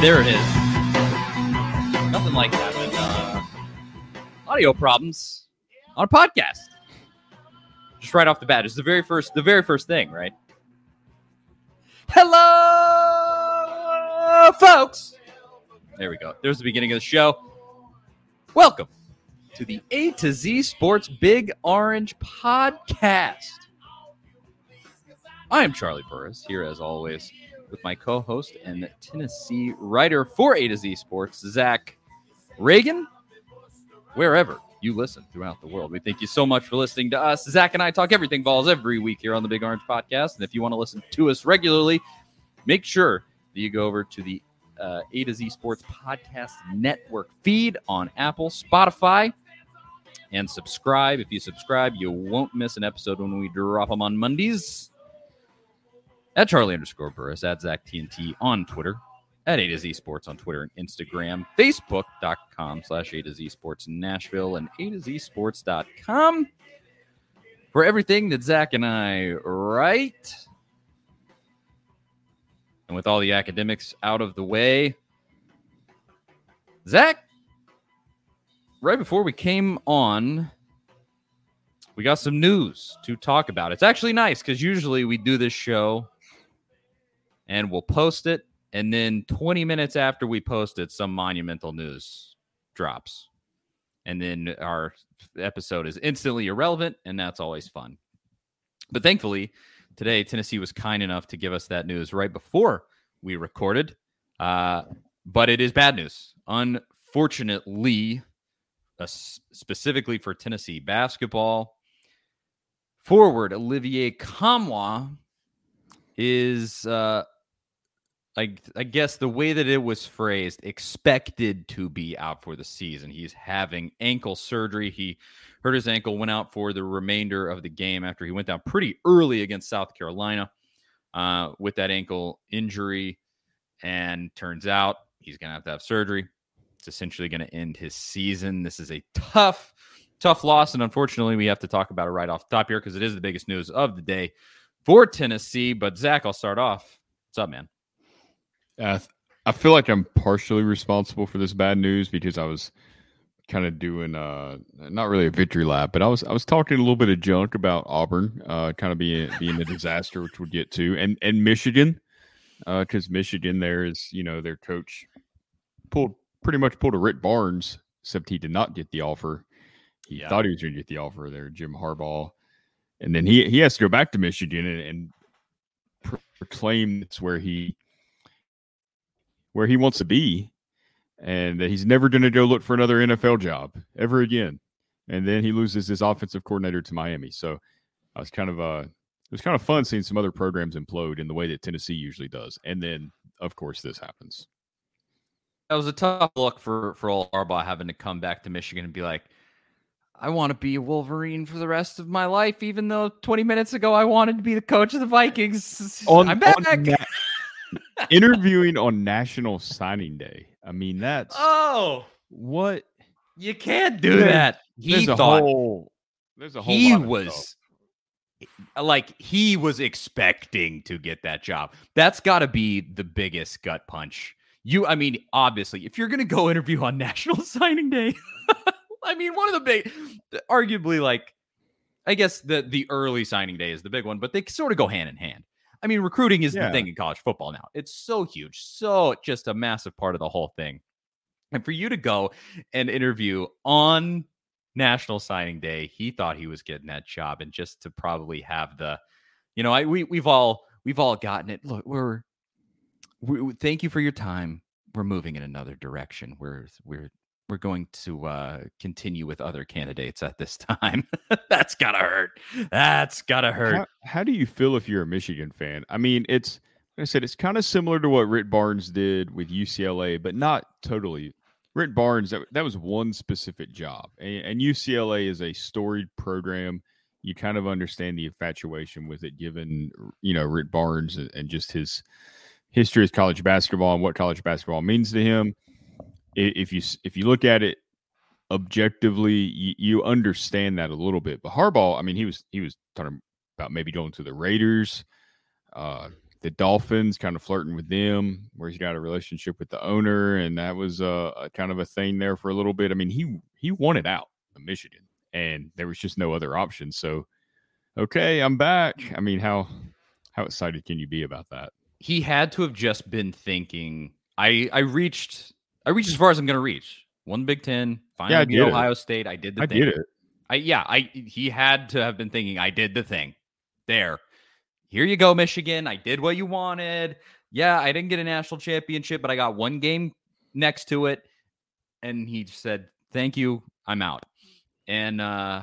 There it is. Nothing like having uh, audio problems on a podcast. Just right off the bat, it's the very first, the very first thing, right? Hello, folks. There we go. There's the beginning of the show. Welcome to the A to Z Sports Big Orange Podcast. I am Charlie Burris here as always with my co-host and Tennessee writer for A to Z Sports, Zach Ragan, wherever you listen throughout the world. We thank you so much for listening to us. Zach and I talk everything balls every week here on the Big Orange Podcast. And if you want to listen to us regularly, make sure that you go over to the uh, A to Z Sports Podcast Network feed on Apple, Spotify, and subscribe. If you subscribe, you won't miss an episode when we drop them on Mondays at Charlie underscore Burris, at Zach TNT on Twitter, at A to Z Sports on Twitter and Instagram, Facebook.com slash A to Z Sports Nashville, and A to Z Sports.com for everything that Zach and I write. And with all the academics out of the way, Zach, right before we came on, we got some news to talk about. It's actually nice because usually we do this show and we'll post it. And then 20 minutes after we post it, some monumental news drops. And then our episode is instantly irrelevant, and that's always fun. But thankfully, today, Tennessee was kind enough to give us that news right before we recorded. Uh, but it is bad news. Unfortunately, uh, specifically for Tennessee basketball, forward Olivier Nkamhoua is uh, I, I guess the way that it was phrased, expected to be out for the season. He's having ankle surgery. He hurt his ankle, went out for the remainder of the game after he went down pretty early against South Carolina uh, with that ankle injury. And turns out he's going to have to have surgery. It's essentially going to end his season. This is a tough, tough loss. And unfortunately, we have to talk about it right off the top here because it is the biggest news of the day for Tennessee. But Zach, I'll start off. What's up, man? Uh, I feel like I'm partially responsible for this bad news because I was kind of doing uh not really a victory lap, but I was I was talking a little bit of junk about Auburn, uh, kind of being being a disaster, which we'll get to, and and Michigan, because uh, Michigan there is you know their coach pulled pretty much pulled a Rick Barnes, except he did not get the offer. He yeah. thought he was going to get the offer there, Jim Harbaugh, and then he he has to go back to Michigan and, and proclaim it's where he where he wants to be and that he's never going to go look for another NFL job ever again. And then he loses his offensive coordinator to Miami. So I was kind of uh it was kind of fun seeing some other programs implode in the way that Tennessee usually does. And then of course this happens. That was a tough look for for old Harbaugh having to come back to Michigan and be like, I want to be a Wolverine for the rest of my life, even though 20 minutes ago I wanted to be the coach of the Vikings. On, I'm back. On, interviewing on National Signing Day. I mean, that's oh, what you can't do that. He there's thought a whole, there's a whole he was like he was expecting to get that job. That's got to be the biggest gut punch. You, I mean, obviously, if you're gonna go interview on National Signing Day, I mean, one of the big, arguably, like, I guess the the early signing day is the big one, but they sort of go hand in hand. I mean, recruiting is yeah. the thing in college football now. It's so huge, so just a massive part of the whole thing. And for you to go and interview on National Signing Day, he thought he was getting that job, and just to probably have the, you know, I we we've all we've all gotten it. Look, we're we, thank you for your time. We're moving in another direction. We're we're we're going to uh, continue with other candidates at this time. That's gotta hurt. That's gotta hurt. How, how, do you feel if you're a Michigan fan? I mean, it's like I said, it's kind of similar to what Rick Barnes did with UCLA, but not totally. Rick Barnes, that, that was one specific job, and, and UCLA is a storied program. You kind of understand the infatuation with it, given you know Rick Barnes and, and just his history of college basketball and what college basketball means to him if you if you look at it objectively, you, you, understand that a little bit. But Harbaugh, I mean, he was he was talking about maybe going to the Raiders, uh, the Dolphins, kind of flirting with them, where he's got a relationship with the owner, and that was a, a kind of a thing there for a little bit. I mean, he he wanted out of Michigan, and there was just no other option. So, okay, I'm back. I mean, how how excited can you be about that? He had to have just been thinking. I I reached I reached as far as I'm going to reach. One Big Ten, finally yeah, Ohio it. State. I did the I thing. did it. I yeah, I he had to have been thinking I did the thing. There. Here you go, Michigan. I did what you wanted. Yeah, I didn't get a national championship, but I got one game next to it. And he said, Thank you. I'm out. And uh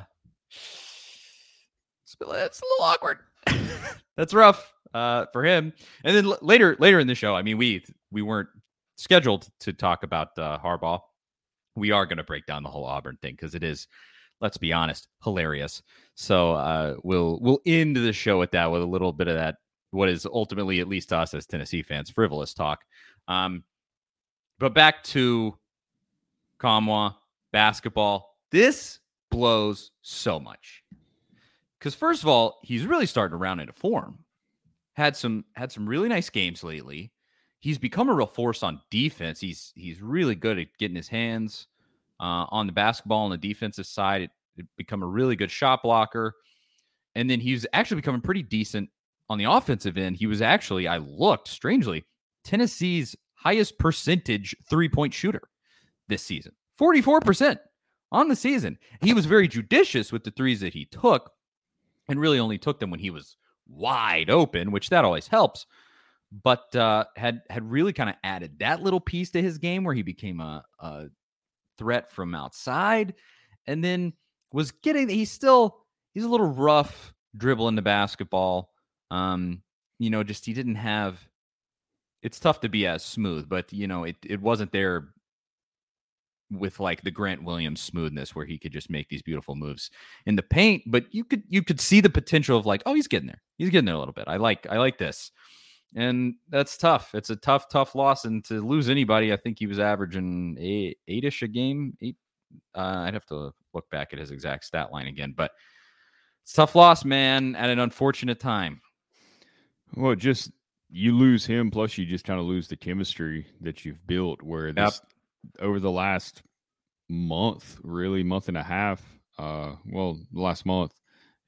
it's, it's a little awkward. That's rough uh for him. And then l- later later in the show, I mean, we we weren't scheduled to talk about uh, Harbaugh, we are going to break down the whole Auburn thing because it is, let's be honest, hilarious. So uh, we'll we'll end the show with that with a little bit of that what is ultimately, at least to us as Tennessee fans, frivolous talk. Um, but back to Nkamhoua basketball. This blows so much because first of all, he's really starting to round into form. Had some had some really nice games lately he's become a real force on defense. He's he's really good at getting his hands uh, on the basketball on the defensive side. It, it become a really good shot blocker, and then he's actually becoming pretty decent on the offensive end. He was actually I looked strangely Tennessee's highest percentage three point shooter this season, forty four percent on the season. He was very judicious with the threes that he took, and really only took them when he was wide open, which that always helps but uh, had had really kind of added that little piece to his game where he became a, a threat from outside, and then was getting. He's still he's a little rough dribbling the basketball. Um, you know, just he didn't have. It's tough to be as smooth, but you know, it it wasn't there with like the Grant Williams smoothness where he could just make these beautiful moves in the paint. But you could you could see the potential of like, oh, he's getting there. He's getting there a little bit. I like I like this and that's tough. It's a tough, tough loss, and to lose anybody, I think he was averaging eight, eight-ish a game. Eight. Uh, I'd have to look back at his exact stat line again, but it's tough loss, man, at an unfortunate time. Well, just you lose him, plus you just kind of lose the chemistry that you've built. Where this yep. over the last month, really month and a half, uh, well, last month,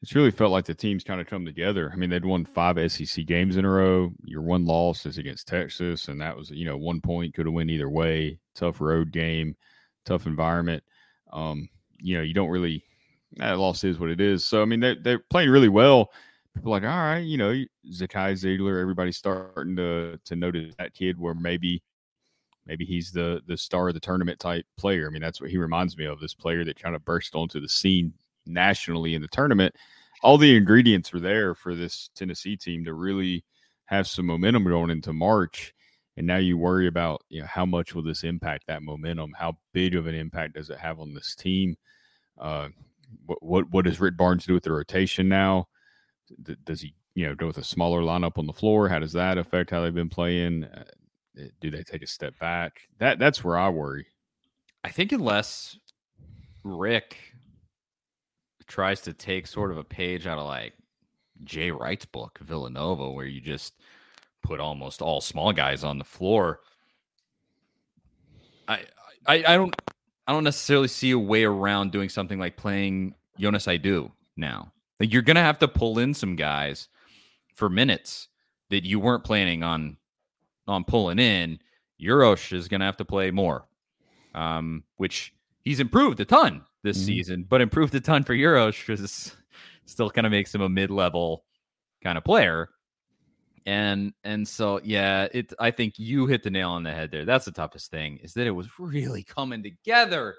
it's really felt like the team's kind of come together. I mean, they'd won five SEC games in a row. Your one loss is against Texas, and that was you know one point could have went either way. Tough road game, tough environment. Um, you know, you don't really that loss is what it is. So I mean, they they're playing really well. People like, all right, you know, Zakai Zeigler, everybody's starting to to notice that kid where maybe maybe he's the the star of the tournament type player. I mean, that's what he reminds me of. This player that kind of burst onto the scene nationally in the tournament, all the ingredients are there for this Tennessee team to really have some momentum going into March. And now you worry about you know how much will this impact that momentum? How big of an impact does it have on this team? Uh, what what what does Rick Barnes do with the rotation now? Does he you know go with a smaller lineup on the floor? How does that affect how they've been playing? Uh, do they take a step back? That that's where I worry. I think unless Rick tries to take sort of a page out of like Jay Wright's book, Villanova, where you just put almost all small guys on the floor. I I, I don't I don't necessarily see a way around doing something like playing Jonas Aidoo now. Like you're gonna have to pull in some guys for minutes that you weren't planning on on pulling in. Uros is gonna have to play more, um, which he's improved a ton this mm-hmm. season, but improved a ton for Uros because still kind of makes him a mid-level kind of player. And and so yeah, it I think you hit the nail on the head there. That's the toughest thing is that it was really coming together.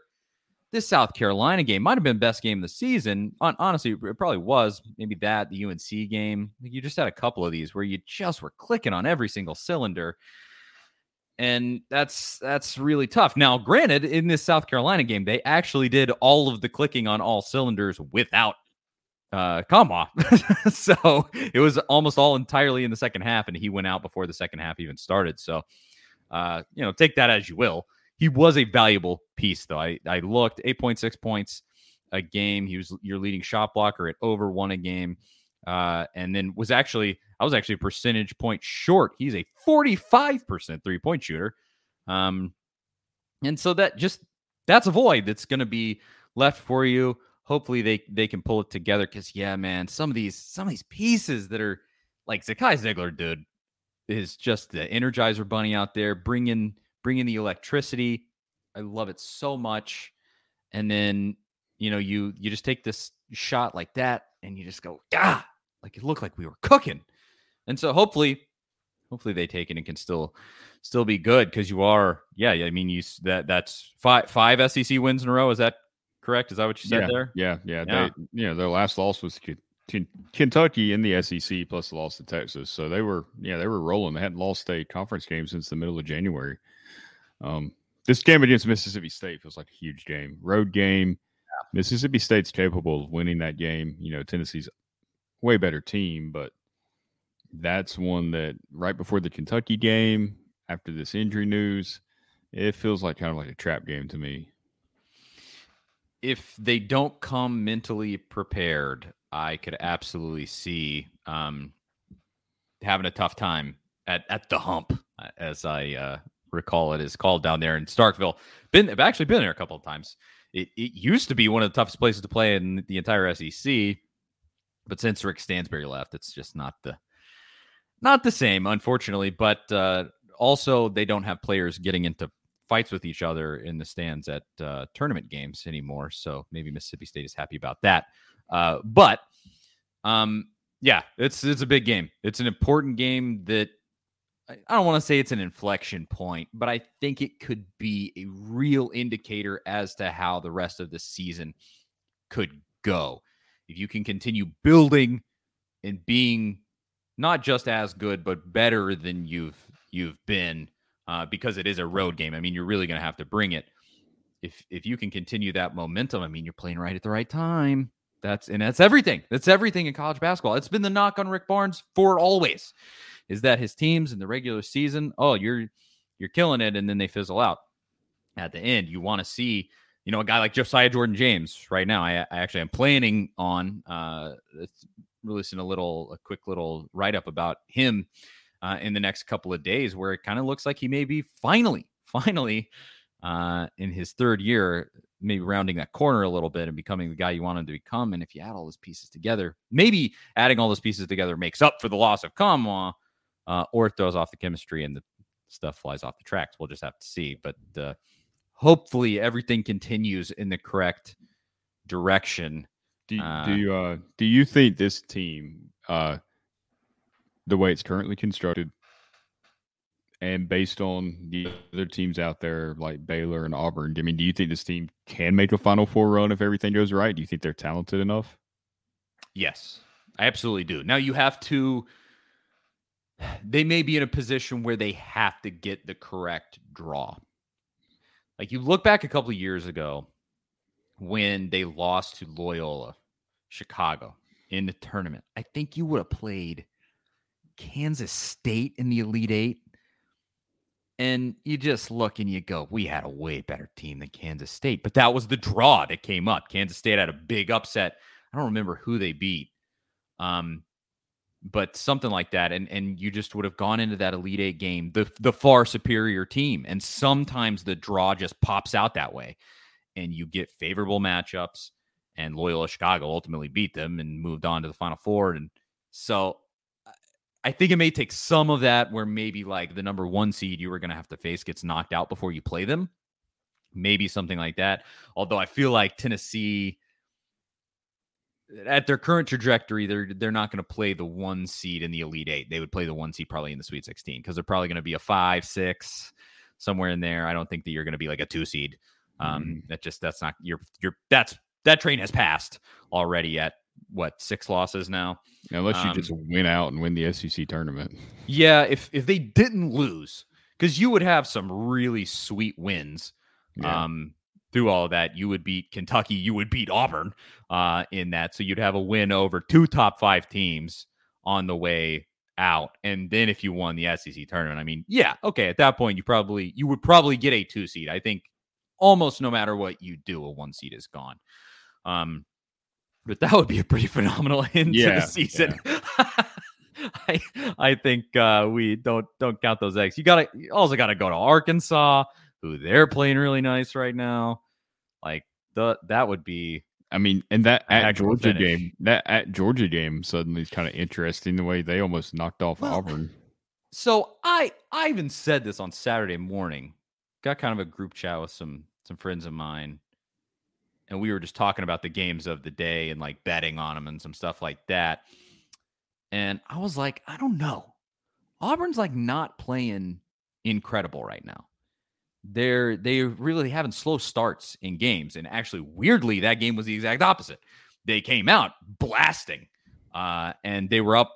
This South Carolina game might have been best game of the season. honestly, it probably was. Maybe that the UNC game. You just had a couple of these where you just were clicking on every single cylinder and that's that's really tough. Now, granted, in this South Carolina game, they actually did all of the clicking on all cylinders without uh Nkamhoua. so it was almost all entirely in the second half, and he went out before the second half even started. So uh, you know, take that as you will. He was a valuable piece, though. I, I looked 8.6 points a game. He was your leading shot blocker at over one a game. Uh, and then was actually I was actually a percentage point short. He's a 45% three point shooter. Um, and so that just that's a void that's going to be left for you. Hopefully they they can pull it together because yeah, man, some of these some of these pieces that are like Zakai Zeigler, dude, is just the Energizer Bunny out there bringing bringing the electricity. I love it so much. And then you know you you just take this shot like that and you just go ah like it looked like we were cooking. And so hopefully, hopefully they take it and can still still be good because you are, yeah. I mean, you that that's five five SEC wins in a row. Is that correct? Is that what you said yeah, there? Yeah, yeah. yeah. They, you know, their last loss was Kentucky in the SEC plus the loss to Texas. So they were, yeah, they were rolling. They hadn't lost a conference game since the middle of January. Um, this game against Mississippi State feels like a huge game, road game. Mississippi State's capable of winning that game. You know, Tennessee's way better team, but that's one that right before the Kentucky game, after this injury news, it feels like kind of like a trap game to me. If they don't come mentally prepared, I could absolutely see um, having a tough time at, at the hump, uh, as I uh, recall it is called down there in Starkville. Been I've actually been there a couple of times. It, it used to be one of the toughest places to play in the entire SEC. But since Rick Stansbury left, it's just not the not the same, unfortunately. But uh, also, they don't have players getting into fights with each other in the stands at uh, tournament games anymore. So maybe Mississippi State is happy about that. Uh, but um, yeah, it's it's a big game. It's an important game that I don't want to say it's an inflection point, but I think it could be a real indicator as to how the rest of the season could go if you can continue building and being not just as good but better than you've you've been uh, because it is a road game. I mean, you're really going to have to bring it. If if you can continue that momentum, I mean, you're playing right at the right time. That's and that's everything. That's everything in college basketball. It's been the knock on Rick Barnes for always. Is that his teams in the regular season? Oh, you're you're killing it, and then they fizzle out at the end. You want to see you know, a guy like Josiah Jordan James right now, I, I actually am planning on uh, releasing a little, a quick little write up about him uh, in the next couple of days, where it kind of looks like he may be finally, finally uh, in his third year, maybe rounding that corner a little bit and becoming the guy you wanted to become. And if you add all those pieces together, maybe adding all those pieces together makes up for the loss of Nkamhoua, uh, or it throws off the chemistry and the stuff flies off the tracks. We'll just have to see. But uh, hopefully everything continues in the correct direction. Do, uh, do you uh, do you think this team, uh, the way it's currently constructed, and based on the other teams out there like Baylor and Auburn, I mean, do you think this team can make a Final Four run if everything goes right? Do you think they're talented enough? Yes, I absolutely do. Now you have to. They may be in a position where they have to get the correct draw like you look back a couple of years ago when they lost to Loyola, Chicago in the tournament. I think you would have played Kansas State in the Elite Eight. And you just look and you go, we had a way better team than Kansas State. But that was the draw that came up. Kansas State had a big upset. I don't remember who they beat. Um, but something like that and and you just would have gone into that elite eight game the the far superior team and sometimes the draw just pops out that way and you get favorable matchups and Loyola Chicago ultimately beat them and moved on to the final four and so I think it may take some of that where maybe like the number 1 seed you were going to have to face gets knocked out before you play them maybe something like that although I feel like Tennessee at their current trajectory, they're they're not going to play the one seed in the Elite Eight. They would play the one seed probably in the Sweet 16 because they're probably going to be a five, six, somewhere in there. I don't think that you're going to be like a two seed. Um, Mhm. That just that's not you're you're that's that train has passed already at what six losses now. Unless you Um, just win out and win the SEC tournament. Yeah, if if they didn't lose, because you would have some really sweet wins. Yeah. Um, through all of that, you would beat Kentucky, you would beat Auburn, uh, in that. So you'd have a win over two top five teams on the way out, and then if you won the SEC tournament, I mean, yeah, okay, at that point you probably you would probably get a two seed. I think almost no matter what you do, a one seed is gone. Um, but that would be a pretty phenomenal end to the season. I I think uh, we don't don't count those eggs. You gotta you also gotta go to Arkansas, who they're playing really nice right now. Like the that would be I mean, and that at Georgia finish. game, that at Georgia game suddenly is kind of interesting the way they almost knocked off Well, Auburn. so I I even said this on Saturday morning. Got kind of a group chat with some some friends of mine, and we were just talking about the games of the day and like betting on them and some stuff like that. And I was like, I don't know. Auburn's like not playing incredible right now. They're they really having slow starts in games, and actually, weirdly, that game was the exact opposite. They came out blasting, uh, and they were up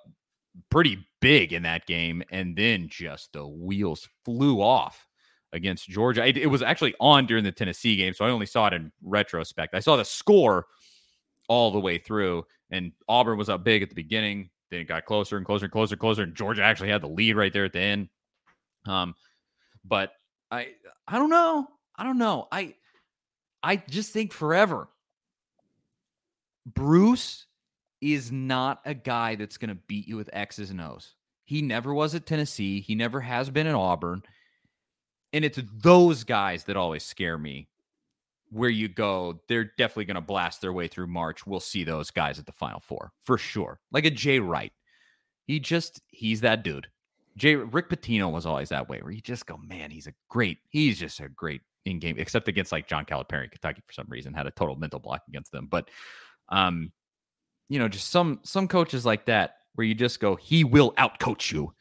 pretty big in that game, and then just the wheels flew off against Georgia. It, it was actually on during the Tennessee game, so I only saw it in retrospect. I saw the score all the way through, and Auburn was up big at the beginning. Then it got closer and closer and closer and closer, and Georgia actually had the lead right there at the end. Um, but I I don't know. I don't know. I I just think forever. Bruce is not a guy that's going to beat you with X's and O's. He never was at Tennessee. He never has been at Auburn. And it's those guys that always scare me. Where you go, they're definitely going to blast their way through March. We'll see those guys at the Final Four for sure. Like a Jay Wright. He just, he's that dude. Jay Rick Pitino was always that way, where you just go, man, he's a great, he's just a great in game, except against like John Calipari Kentucky for some reason, had a total mental block against them. But um, you know, just some some coaches like that where you just go, he will outcoach you.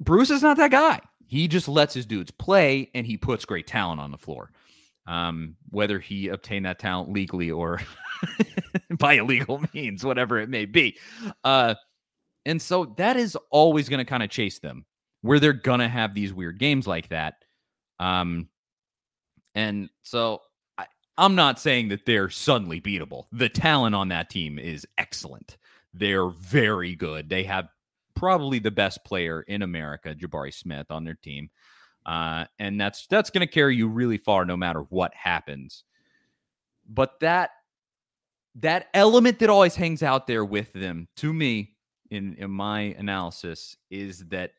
Bruce is not that guy. He just lets his dudes play and he puts great talent on the floor. Um, whether he obtained that talent legally or by illegal means, whatever it may be. Uh, and so that is always going to kind of chase them where they're going to have these weird games like that. Um, and so I, I'm not saying that they're suddenly beatable. The talent on that team is excellent. They're very good. They have probably the best player in America, Jabari Smith, on their team. Uh, and that's that's going to carry you really far no matter what happens. But that that element that always hangs out there with them, to me, in in my analysis, is that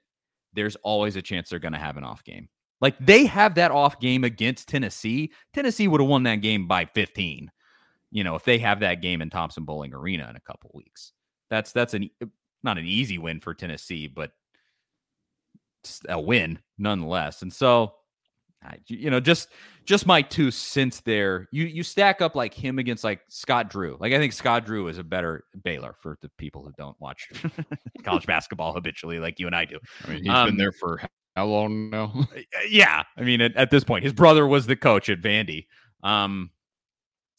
there's always a chance they're going to have an off game. Like they have that off game against Tennessee. Tennessee would have won that game by 15. You know, if they have that game in Thompson-Boling Arena in a couple weeks. That's that's an uh, not an easy win for Tennessee, but a win nonetheless. And so I, you know, just just my two cents there. You you stack up like him against like Scott Drew. Like I think Scott Drew is a better Baylor for the people who don't watch college basketball habitually, like you and I do. I mean, he's Um, been there for how long now? Yeah i mean at, at this point his brother was the coach at vandy um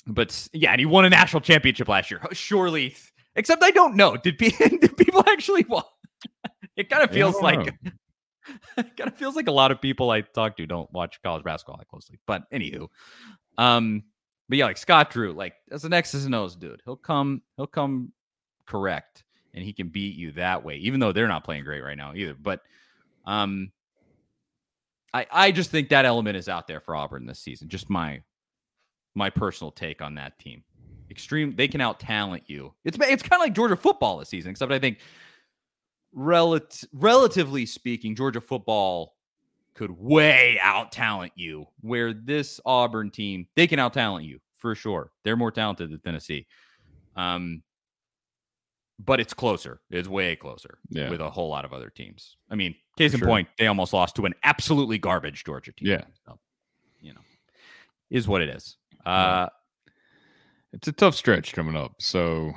but yeah and he won a national championship last year surely except i don't know did, did people actually wa- it kind of feels like kind of feels like a lot of people i talk to don't watch college basketball that closely but anywho um but yeah like scott drew like as an x's and o's dude he'll come he'll come correct and he can beat you that way even though they're not playing great right now either but um I, I just think that element is out there for Auburn this season. Just my my personal take on that team. Extreme, they can out talent you. It's it's kind of like Georgia football this season, except I think relative relatively speaking, Georgia football could way out talent you. Where this Auburn team, they can out talent you for sure. They're more talented than Tennessee. Um, but it's closer. It's way closer Yeah. with a whole lot of other teams. I mean, case in Sure. point, they almost lost to an absolutely garbage Georgia team. Yeah. So, you know, is what it is. Uh, it's a tough stretch coming up. So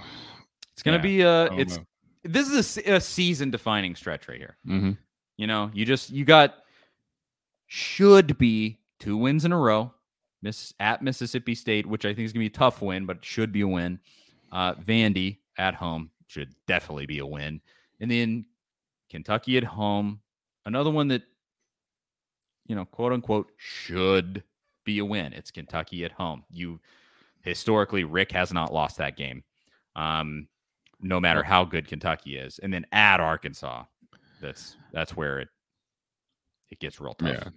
It's gonna Yeah, be uh it's know. This is a a, season defining stretch right here. mhm. You know, you just you got should be two wins in a row. Miss at Mississippi State, which I think is gonna be a tough win, but should be a win. Uh Vandy at home should definitely be a win. And then Kentucky at home, another one that you know, quote unquote, should be a win. It's Kentucky at home. You historically, Rick has not lost that game. Um, no matter how good Kentucky is. And then at Arkansas, that's that's where it it gets real tough. Yeah.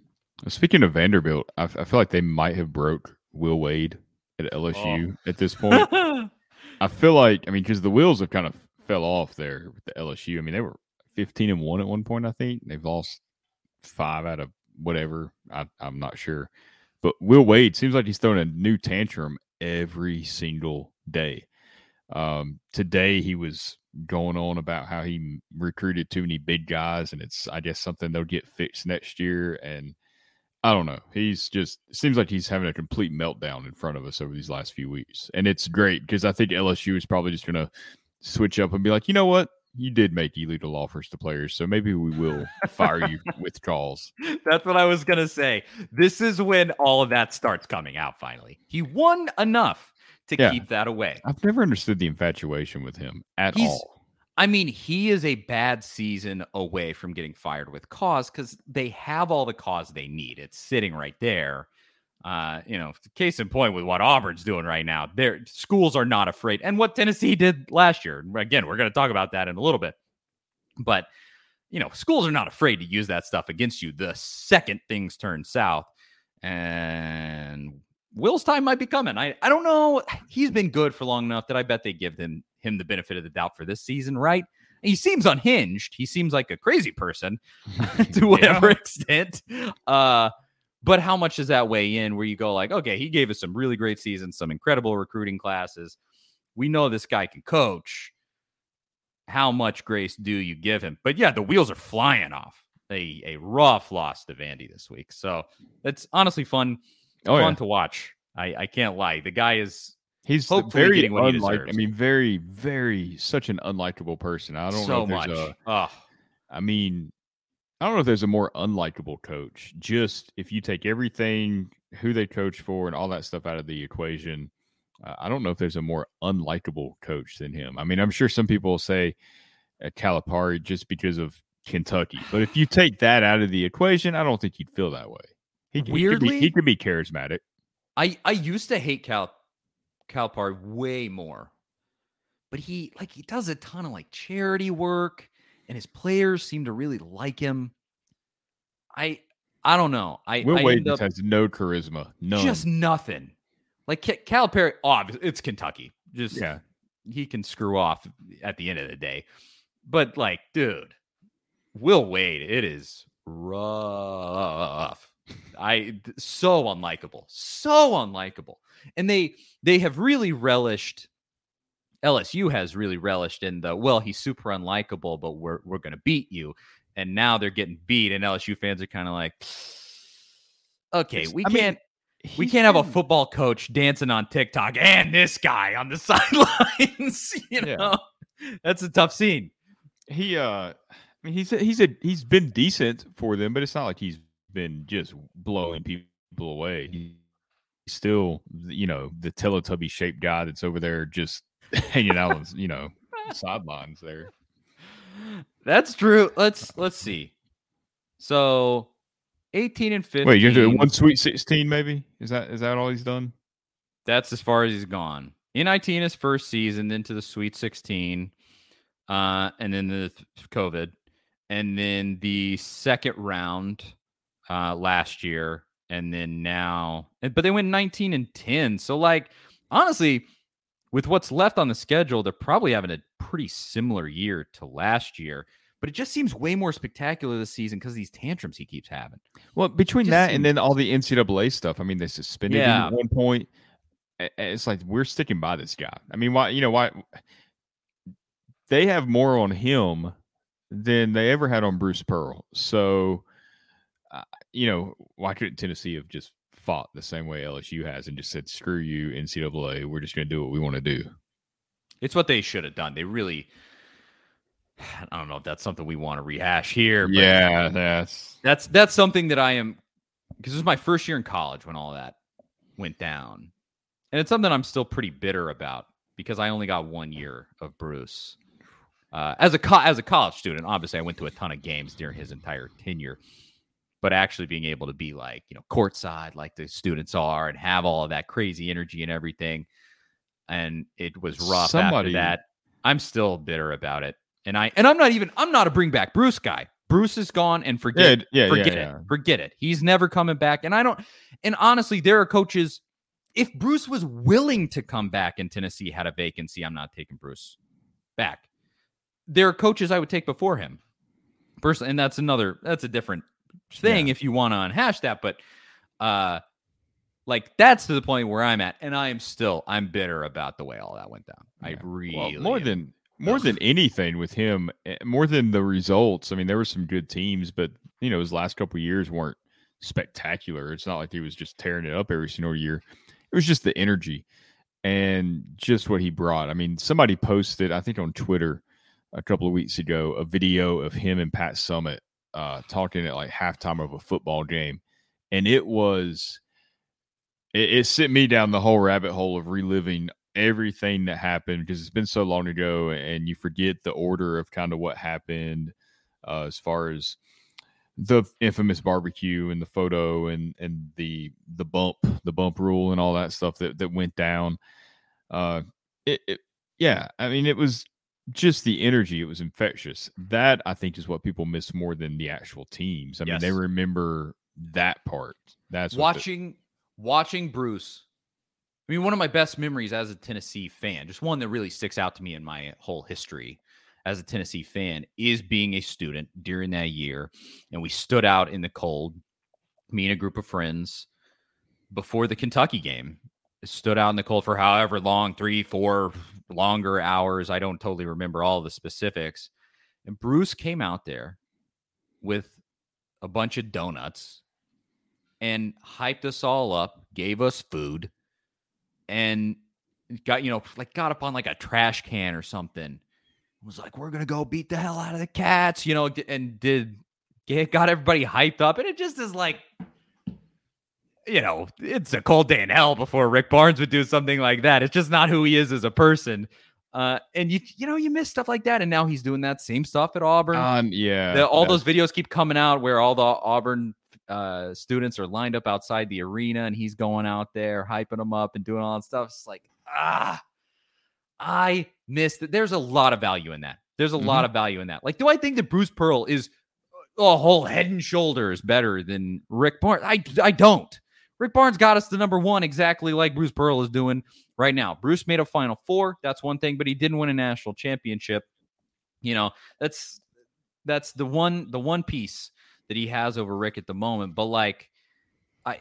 Speaking of Vanderbilt, I, f- I feel like they might have broke Will Wade at oh. LSU at this point. I feel like I mean because the wheels have kind of fell off there with the LSU. I mean they were fifteen and one at one point. I think they've lost five out of whatever. I, I'm not sure, but Will Wade seems like he's throwing a new tantrum every single day. Um, today he was going on about how he recruited too many big guys, and it's I guess something they'll get fixed next year. And I don't know. He's just seems like he's having a complete meltdown in front of us over these last few weeks, and it's great because I think LSU is probably just going to switch up and be like, you know what, you did make illegal offers to players, so maybe we will fire you with calls. That's what I was gonna say. This is when all of that starts coming out. Finally, he won enough to Yeah. keep that away. I've never understood the infatuation with him at He's- all. I mean, he is a bad season away from getting fired with cause because they have all the cause they need. It's sitting right there. Uh, you know, case in point with what Auburn's doing right now. Their schools are not afraid, and what Tennessee did last year. Again, we're going to talk about that in a little bit. But you know, schools are not afraid to use that stuff against you the second things turn south. And Will's time might be coming. I, I don't know. He's been good for long enough that I bet they give him him the benefit of the doubt for this season, right? He seems unhinged. He seems like a crazy person to whatever extent. Uh, but how much does that weigh in where you go like, okay, he gave us some really great seasons, some incredible recruiting classes. We know this guy can coach. How much grace do you give him? But yeah, the wheels are flying off. A, a rough loss to Vandy this week. So that's honestly fun Oh fun yeah, to watch. I, I can't lie. The guy is he's very getting what he unlike. I mean, very, very such an unlikable person. I don't so know much. if there's a oh, I mean, I don't know if there's a more unlikable coach. Just if you take everything, who they coach for, and all that stuff out of the equation, uh, I don't know if there's a more unlikable coach than him. I mean, I'm sure some people will say uh, Calipari just because of Kentucky, but if you take that out of the equation, I don't think you'd feel that way. He, he could be, Weirdly- he could be charismatic. I I used to hate Cal Calpar way more, but he like he does a ton of like charity work, and his players seem to really like him. I I don't know. I Will I Wade end up just has no charisma, none. just nothing. Like Ca- Calipari, oh, it's Kentucky. Just yeah, he can screw off at the end of the day. But like, dude, Will Wade, it is rough. I so unlikable, so unlikable, and they they have really relished. LSU has really relished in the well, he's super unlikable, but we're we're gonna beat you. And now they're getting beat, and LSU fans are kind of like, okay, we I can't we can't have a football coach dancing on TikTok and this guy on the sidelines. you Yeah. know, that's a tough scene. he uh I mean he's a, he's a he's been decent for them, but it's not like he's been just blowing people away. He's still you know the Teletubby shaped guy that's over there just hanging out on you know sidelines there. That's true. Let's let's see. So, eighteen and fifteen. Wait, you're doing one Sweet Sixteen maybe? Is that is that all he's done? That's as far as he's gone. NIT in his first season, then to the Sweet 16, uh, and then the COVID, and then the second round uh, last year, and then now, but they went 19 and 10. So, like, honestly, with what's left on the schedule, they're probably having a pretty similar year to last year. But it just seems way more spectacular this season because of these tantrums he keeps having. Well, between that seems- and then all the NCAA stuff, I mean, they suspended him Yeah. at one point. It's like we're sticking by this guy. I mean, why? You know why? They have more on him than they ever had on Bruce Pearl. So, uh, you know, why couldn't Tennessee have just fought the same way LSU has and just said, "Screw you, NCAA. We're just going to do what we want to do." It's what they should have done. They really. I don't know if that's something we want to rehash here. yeah, that's that's that's something that I am because this was my first year in college when all that went down, and it's something I'm still pretty bitter about because I only got one year of Bruce. Uh, as a co- as a college student, obviously, I went to a ton of games during his entire tenure. But actually being able to be like you know courtside, like the students are, and have all of that crazy energy and everything, and it was rough Somebody- after that. I'm still bitter about it, and I and I'm not even I'm not a bring back Bruce guy. Bruce is gone, and forget yeah, yeah, forget yeah, it. Forget it. He's never coming back. And I don't and honestly, there are coaches. If Bruce was willing to come back and Tennessee had a vacancy, I'm not taking Bruce back. There are coaches I would take before him. Personally, and that's another that's a different thing if you want to unhash that. But uh like that's to the point where I'm at, and I am still I'm bitter about the way all that went down. I Yeah. really Well, more am. than more than anything with him, eh, more than the results. I mean, there were some good teams, but you know, his last couple years weren't spectacular. It's not like he was just tearing it up every single year. It was just the energy and just what he brought. I mean, somebody posted, I think on Twitter a couple of weeks ago, a video of him and Pat Summit uh, talking at like halftime of a football game, and it was it, it sent me down the whole rabbit hole of reliving everything that happened because it's been so long ago and you forget the order of kind of what happened uh, as far as the infamous barbecue and the photo and and the the bump the bump rule and all that stuff that that went down. Uh it, it yeah i mean it was just the energy it was infectious mm-hmm. that i think is what people miss more than the actual teams i mean they remember that part that's what the- watching watching Bruce. I mean, one of my best memories as a Tennessee fan, just one that really sticks out to me in my whole history as a Tennessee fan, is being a student during that year. And we stood out in the cold, me and a group of friends, before the Kentucky game. Stood out in the cold for however long, three, four longer hours. I don't totally remember all the specifics. And Bruce came out there with a bunch of donuts and hyped us all up, gave us food, and got you know like got up on like a trash can or something. Was like, we're gonna go beat the hell out of the cats, you know, and did get got everybody hyped up, and it just is like, you know, it's a cold day in hell before Rick Barnes would do something like that. It's just not who he is as a person. Uh, and you you know you miss stuff like that, and now he's doing that same stuff at Auburn um, yeah the, all those videos keep coming out where all the Auburn uh, students are lined up outside the arena and he's going out there hyping them up and doing all that stuff. It's like, ah, I missed it. There's a lot of value in that. There's a lot of value in that. Like, do I think that Bruce Pearl is a whole head and shoulders better than Rick Barnes? I, I don't. Rick Barnes got us to number one exactly like Bruce Pearl is doing right now. Bruce made a Final Four. That's one thing, but he didn't win a national championship. You know, that's that's the one the one piece that he has over Rick at the moment. But like, I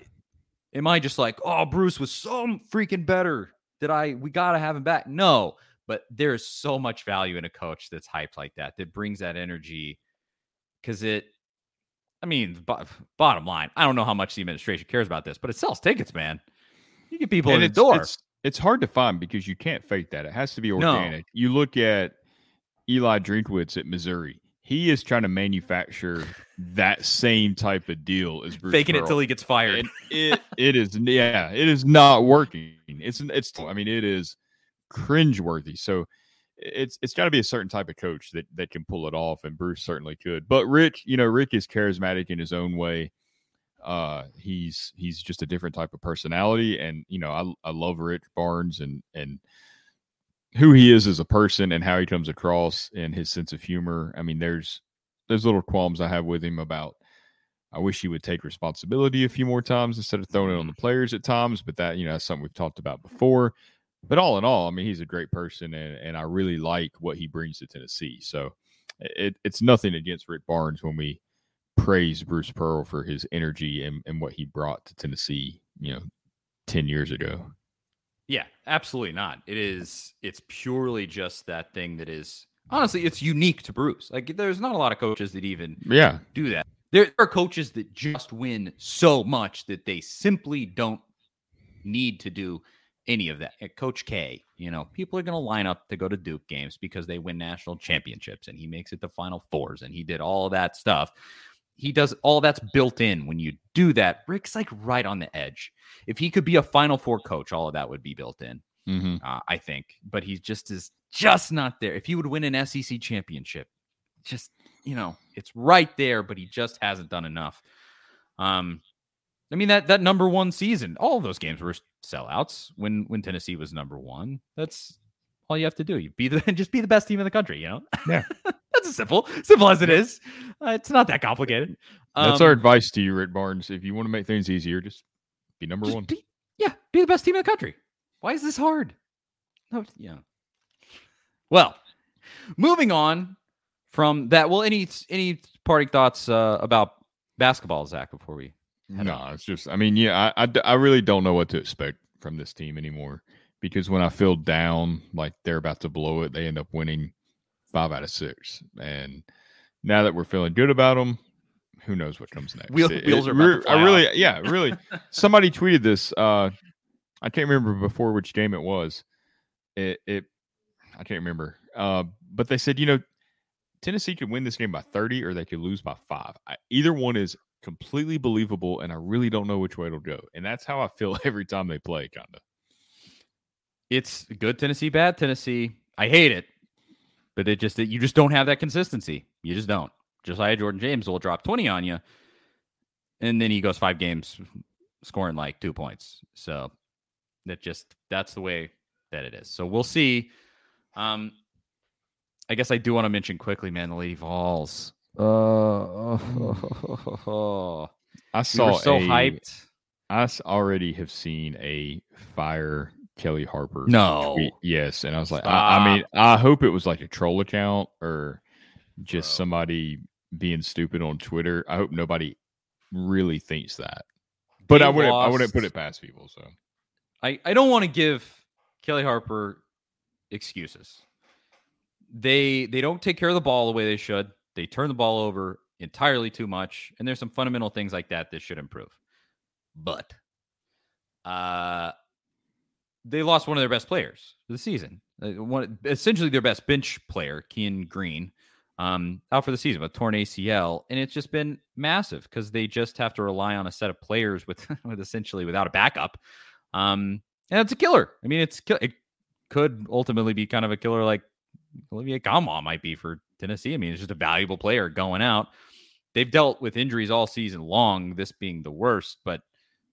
am I just like, oh, Bruce was so freaking better that I we gotta have him back. No, but there's so much value in a coach that's hyped like that that brings that energy because it. I mean, bo- bottom line, I don't know how much the administration cares about this, but it sells tickets, man. You get people and in the door. It's, it's hard to find because you can't fake that. It has to be No. organic. You look at Eli Drinkwitz at Missouri. He is trying to manufacture that same type of deal as Bruce faking it till he gets fired. And it it is yeah, it is not working. It's it's I mean it is cringeworthy. So it's it's got to be a certain type of coach that that can pull it off, and Bruce certainly could. But Rick, you know, Rick is charismatic in his own way. Uh, he's he's just a different type of personality, and you know, I I love Rick Barnes and and who he is as a person and how he comes across and his sense of humor. I mean, there's there's little qualms I have with him about. I wish he would take responsibility a few more times instead of throwing it on the players at times. But that, you know, that's something we've talked about before. But all in all, I mean, he's a great person, and, and I really like what he brings to Tennessee. So it, it's nothing against Rick Barnes when we praise Bruce Pearl for his energy and, and what he brought to Tennessee, you know, 10 years ago. Yeah, absolutely not. It is it's purely just that thing that is honestly it's unique to Bruce. Like there's not a lot of coaches that even Yeah. do that. there are coaches that just win so much that they simply don't need to do any of that. Coach K, you know, people are going to line up to go to Duke games because they win national championships and he makes it to Final Fours and he did all that stuff. He does all that's built in when you do that. Rick's like right on the edge. If he could be a Final Four coach, all of that would be built in. Mm-hmm. Uh, I think, but he just is just not there. If he would win an SEC championship, just you know, it's right there, but he just hasn't done enough. Um, I mean that that number one season, all of those games were sellouts when when Tennessee was number one. That's all you have to do. You be the just be the best team in the country. You know, Yeah. that's as simple simple as it is. Uh, it's not that complicated. That's our Um, advice to you, Rick Barnes. If you want to make things easier, just be number just one. Be, yeah, be the best team in the country. Why is this hard? No, yeah. Well, moving on from that. Well, any any parting thoughts uh, about basketball, Zach? Before we No, on? it's just. I mean, yeah, I—I really don't know what to expect from this team anymore because when I feel down, like they're about to blow it, they end up winning five out of six. And now that we're feeling good about them, who knows what comes next? Wheel- It- wheels it are about to fly I really, off. yeah, really. Somebody tweeted this. Uh, I can't remember before which game it was. It, it I can't remember. Uh, but they said, you know, Tennessee could win this game by 30 or they could lose by five. I, either one is completely believable, and I really don't know which way it'll go. And that's how I feel every time they play, kind of. it's good Tennessee, bad Tennessee. I hate it, but it just you just don't have that consistency. You just don't. Josiah Jordan James will drop twenty on you, and then he goes five games scoring like two points. So that just that's the way that it is. So we'll see. Um, I guess I do want to mention quickly, man, the Lady Vols. Uh, I saw were so a- hyped. I already have seen a fire Kellie Harper. No. tweet. Yes, and I was like, I, I mean, I hope it was like a troll account or just Bro. somebody being stupid on Twitter. I hope nobody really thinks that. But I wouldn't. I wouldn't put it past people. So I, I don't want to give Kellie Harper excuses. They they don't take care of the ball the way they should. They turn the ball over entirely too much, and there's some fundamental things like that that should improve. But uh they lost one of their best players for the season. Uh, one essentially their best bench player, Keyen Green, um, out for the season with torn ACL, and it's just been massive because they just have to rely on a set of players with with essentially without a backup. Um, and it's a killer. I mean, it's it could ultimately be kind of a killer like Olivier Nkamhoua might be for Tennessee. I mean, it's just a valuable player going out. They've dealt with injuries all season long, this being the worst, but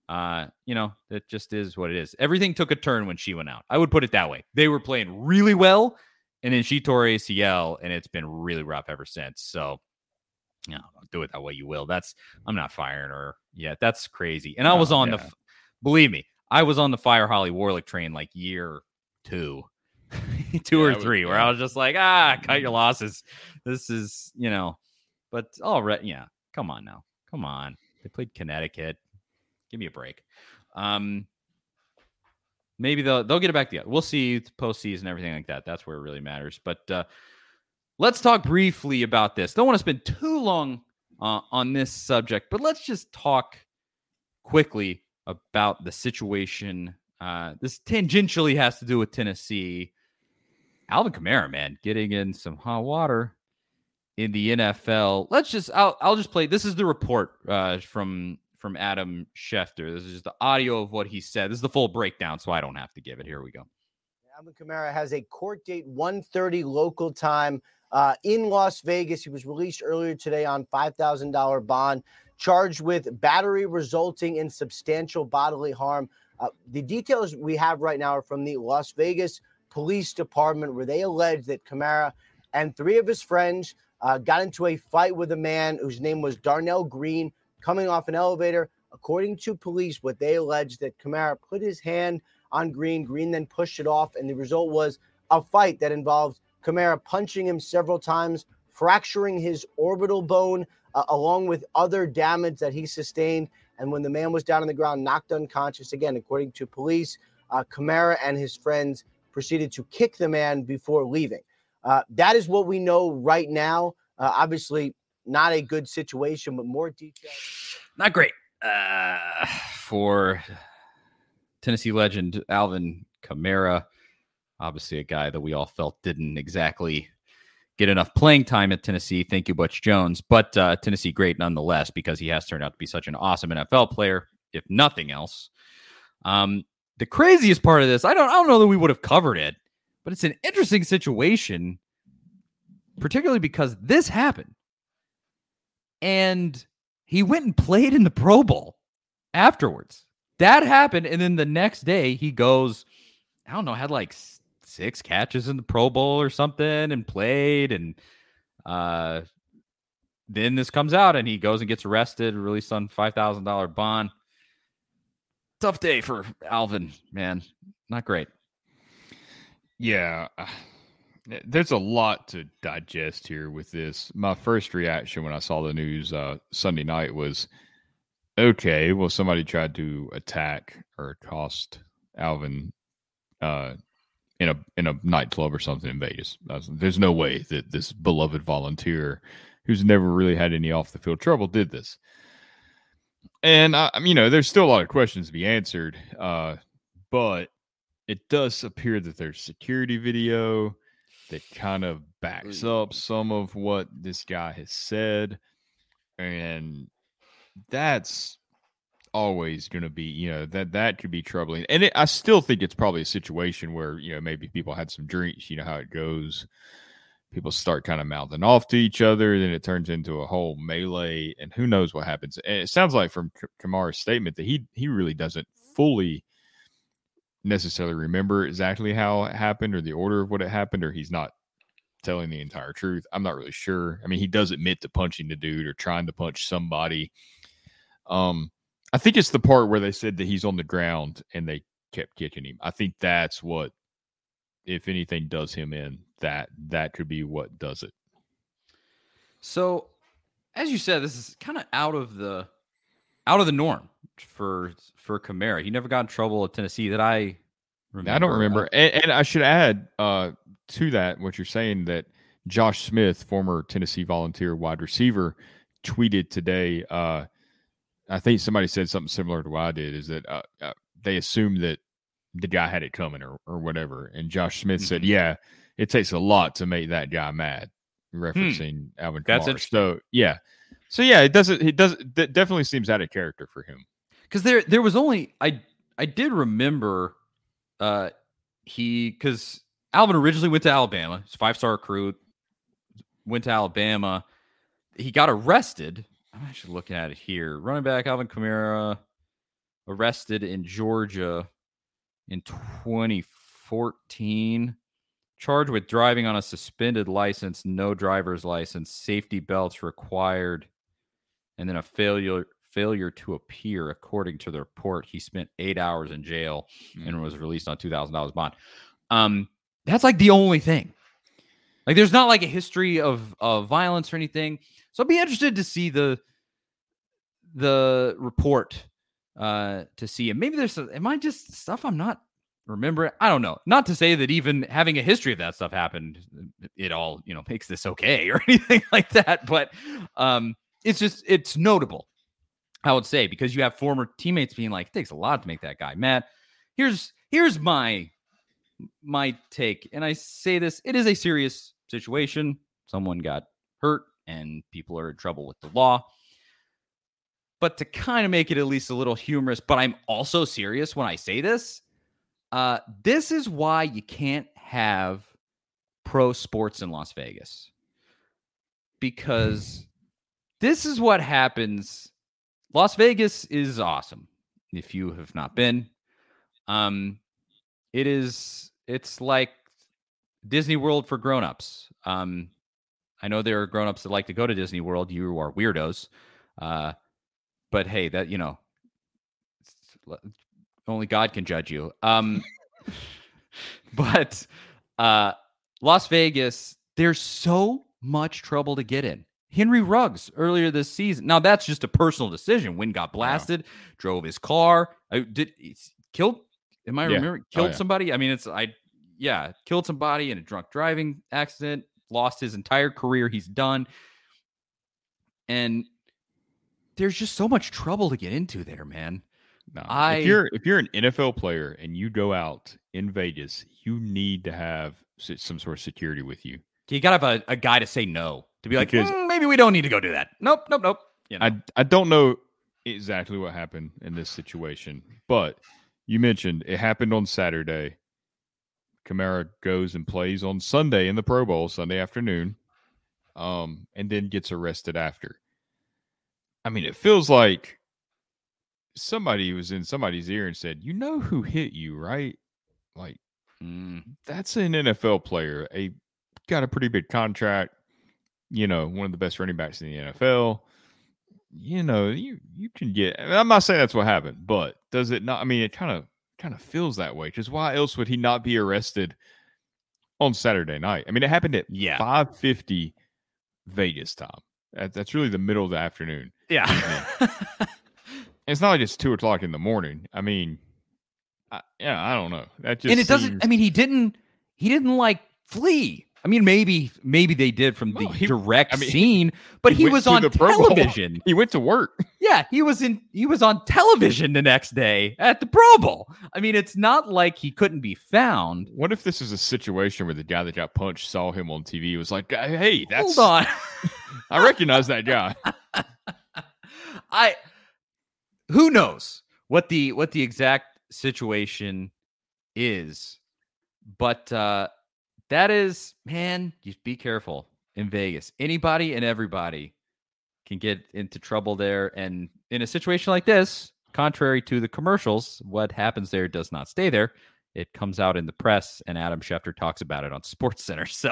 uh, you know, it just is what it is. Everything took a turn when she went out. I would put it that way. They were playing really well, and then she tore ACL, and it's been really rough ever since. So, you know, do it that way you will. That's I'm not firing her yet. That's crazy. And I was on the, yeah. f- believe me, I was on the fire Holly Warlick train like year two, two Yeah, or would- three, where yeah. I was just like, ah, cut your losses. This is, you know, but all right, yeah. Come on now, come on. They played Connecticut. Give me a break. Um, maybe they'll they'll get it back together. We'll see postseason, everything like that. That's where it really matters. But uh, let's talk briefly about this. Don't want to spend too long uh, on this subject, but let's just talk quickly about the situation. Uh, this tangentially has to do with Tennessee. Alvin Kamara, man, getting in some hot water in the NFL. Let's just I'll I'll just play. This is the report uh, from from Adam Schefter. This is just the audio of what he said. This is the full breakdown, so I don't have to give it. Here we go. Alvin Kamara has a court date 1:30 local time uh, in Las Vegas. He was released earlier today on $5,000 bond, charged with battery resulting in substantial bodily harm. Uh, the details we have right now are from the Las Vegas Police Department, where they allege that Kamara and three of his friends uh, got into a fight with a man whose name was Darnell Green coming off an elevator. According to police, what they allege that Kamara put his hand on Green. Green then pushed it off, and the result was a fight that involved Kamara punching him several times, fracturing his orbital bone, uh, along with other damage that he sustained. And when the man was down on the ground, knocked unconscious, again, according to police, uh, Kamara and his friends proceeded to kick the man before leaving. Uh, that is what we know right now. Uh, obviously, not a good situation, but more details. Not great uh, for Tennessee legend Alvin Kamara. Obviously, a guy that we all felt didn't exactly get enough playing time at Tennessee. Thank you, Butch Jones. But uh, Tennessee great nonetheless because he has turned out to be such an awesome NFL player, if nothing else. Um, the craziest part of this, I don't, I don't know that we would have covered it, but it's an interesting situation, particularly because this happened, and he went and played in the Pro Bowl afterwards. That happened, and then the next day he goes, I don't know, had like six catches in the Pro Bowl or something and played. And uh, then this comes out and he goes and gets arrested, released on $5,000 bond. Tough day for Alvin, man. Not great. Yeah. Uh, there's a lot to digest here with this. My first reaction when I saw the news uh, Sunday night was okay, well, somebody tried to attack or accost Alvin uh, in a in a nightclub or something in Vegas. There's no way that this beloved volunteer, who's never really had any off the field trouble, did this. And I, you know, there's still a lot of questions to be answered, uh, but it does appear that there's security video that kind of backs up some of what this guy has said, and that's always going to be, you know, that that could be troubling. And it, I still think it's probably a situation where, you know, maybe people had some drinks, you know how it goes. People start kind of mouthing off to each other, then it turns into a whole melee, and who knows what happens. And it sounds like from Kamara's statement that he he really doesn't fully necessarily remember exactly how it happened or the order of what it happened, or he's not telling the entire truth. I'm not really sure. I mean, he does admit to punching the dude or trying to punch somebody. Um, I think it's the part where they said that he's on the ground and they kept kicking him. I think that's what, if anything, does him in. That that could be what does it. So, as you said, this is kind of out of the out of the norm for for Kamara. He never got in trouble at Tennessee that I remember. I don't remember. And, and I should add uh, to that what you're saying that Josh Smith, former Tennessee Volunteer wide receiver, tweeted today. Uh, I think somebody said something similar to what I did. Is that uh, uh, they assume that the guy had it coming or or whatever, and Josh Smith mm-hmm. said, "Yeah, it takes a lot to make that guy mad," hmm. referencing hmm. Alvin Kamara. That's So yeah, so yeah, it doesn't. It does. It definitely seems out of character for him. Because there, there was only I. I did remember, uh, he because Alvin originally went to Alabama. He's five star recruit. Went to Alabama. He got arrested I'm actually looking at it here. Running back Alvin Kamara arrested in Georgia in 2014, charged with driving on a suspended license, no driver's license, safety belts required, and then a failure failure to appear. According to the report, he spent eight hours in jail mm. and was released on two thousand dollars bond. Um, that's like the only thing. Like, there's not like a history of of violence or anything. So I'd be interested to see the the report uh to see and maybe there's am I just stuff I'm not remembering? I don't know. Not to say that even having a history of that stuff happened, it all you know makes this okay or anything like that. But um it's just it's notable, I would say, because you have former teammates being like, it takes a lot to make that guy mad. Here's here's my my take, and I say this: it is a serious situation. Someone got hurt and people are in trouble with the law. But to kind of make it at least a little humorous, but I'm also serious when I say this. Uh, this is why you can't have pro sports in Las Vegas because this is what happens. Las Vegas is awesome. If you have not been, um, it is. It's like Disney World for grown-ups. Um, I know there are grown-ups that like to go to Disney World. You are weirdos. Uh, but hey, that you know, only God can judge you. Um, but uh, Las Vegas, there's so much trouble to get in. Henry Ruggs earlier this season. Now that's just a personal decision. When got blasted, wow. drove his car. I did killed. Am I yeah. remembering? Killed oh, yeah. somebody. I mean, it's I. Yeah, killed somebody in a drunk driving accident lost his entire career. He's done. and there's just so much trouble to get into there, man. No, I- if you're if you're an NFL player and you go out in Vegas, you need to have some sort of security with you. You gotta have a, a guy to say no to be like, Because- "Mm, maybe we don't need to go do that. Nope, nope, nope. You know? I I don't know exactly what happened in this situation, but you mentioned it happened on Saturday. Kamara goes and plays on Sunday in the Pro Bowl Sunday afternoon, um, and then gets arrested after. I mean, it feels like somebody was in somebody's ear and said, "You know who hit you, right?" Like Mm, that's an NFL player. A got a pretty big contract. You know, one of the best running backs in the NFL. You know, you you can get. I'm not saying that's what happened, but does it not? I mean, it kind of kind of feels that way. Because why else would he not be arrested on Saturday night? I mean, it happened at yeah, 5:50 Vegas time. That, that's really the middle of the afternoon. Yeah. It's not like it's two o'clock in the morning. I mean, I, yeah, I don't know. That just and it doesn't. I mean, he didn't. He didn't like flee. I mean, maybe maybe they did from the No, he- direct I mean, scene, but he he, was on television. he went to work. Yeah, he was in. He was on television the next day at the Pro Bowl. I mean, it's not like he couldn't be found. What if this is a situation where the guy that got punched saw him on TV was like, "Hey, that's Hold on. I recognize that guy." I who knows what the what the exact situation is, but uh that is man, just be careful in Vegas. Anybody and everybody can get into trouble there, and in a situation like this, contrary to the commercials, what happens there does not stay there. It comes out in the press, and Adam Schefter talks about it on SportsCenter. So,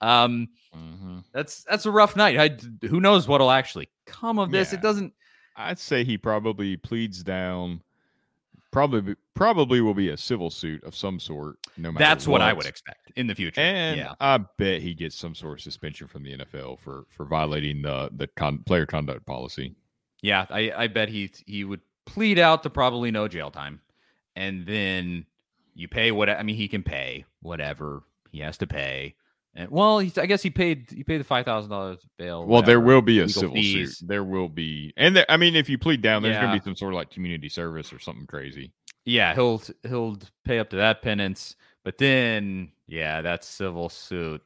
um, Mhm. that's that's a rough night. I, who knows what'll actually come of this? Yeah. It doesn't. I'd say he probably pleads down. Probably, probably will be a civil suit of some sort. No matter. That's what I would expect in the future. And yeah, I bet he gets some sort of suspension from the NFL for for violating the the con- player conduct policy. yeah. I I bet he he would plead out to probably no jail time, and then you pay what I mean. He can pay whatever he has to pay. And well, he's, I guess he paid he paid the five thousand dollars bail. Well, there will be a civil fees. suit. There will be, and there, I mean, if you plead down, there's going to be some sort of like community service or something crazy. Yeah, he'll he'll pay up to that penance, but then yeah, that civil suit.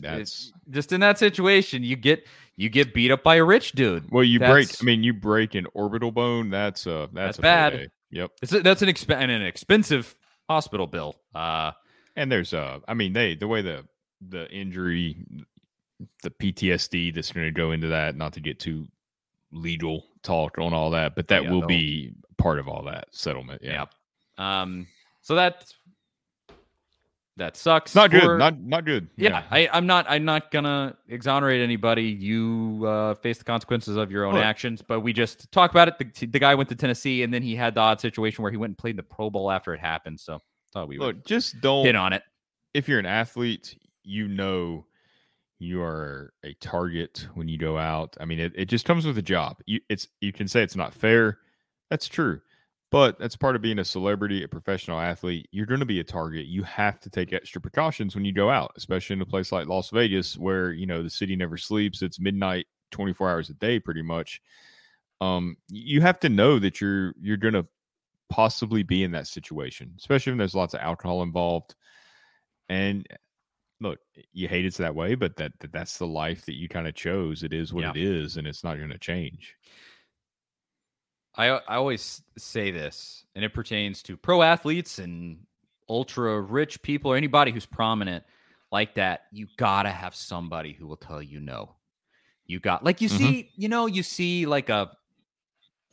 That's just in that situation, you get you get beat up by a rich dude. well, you break. I mean, you break an orbital bone. That's uh, that's, That's a bad. payday. Yep. It's a, that's an exp- and an expensive hospital bill. Uh, And there's uh, I mean, they the way the the injury, the PTSD that's going to go into that. Not to get too legal talk on all that, but that Yeah, will no. be part of all that settlement. Yeah. yeah. Um. So that that sucks. Not for- good. Not not good. Yeah, I, I'm not. I'm not gonna exonerate anybody. You uh, face the consequences of your own Look. actions. But we just talk about it. The, the guy went to Tennessee, and then he had the odd situation where he went and played the Pro Bowl after it happened. So thought we would Look, just don't hit on it. if you're an athlete, you know you are a target when you go out. I mean, it, it just comes with the job. You it's you can say it's not fair. That's true. But that's part of being a celebrity, a professional athlete. You're going to be a target. You have to take extra precautions when you go out, especially in a place like Las Vegas, where you know the city never sleeps. It's midnight, 24 hours a day, pretty much. Um, you have to know that you're you're going to possibly be in that situation, especially when there's lots of alcohol involved. And look, you hate it's that way, but that, that that's the life that you kind of chose. It is what Yeah. it is, and it's not going to change. I I always say this, and it pertains to pro athletes and ultra rich people or anybody who's prominent like that. You gotta have somebody who will tell you no. You got like you Mhm. see, you know, you see like a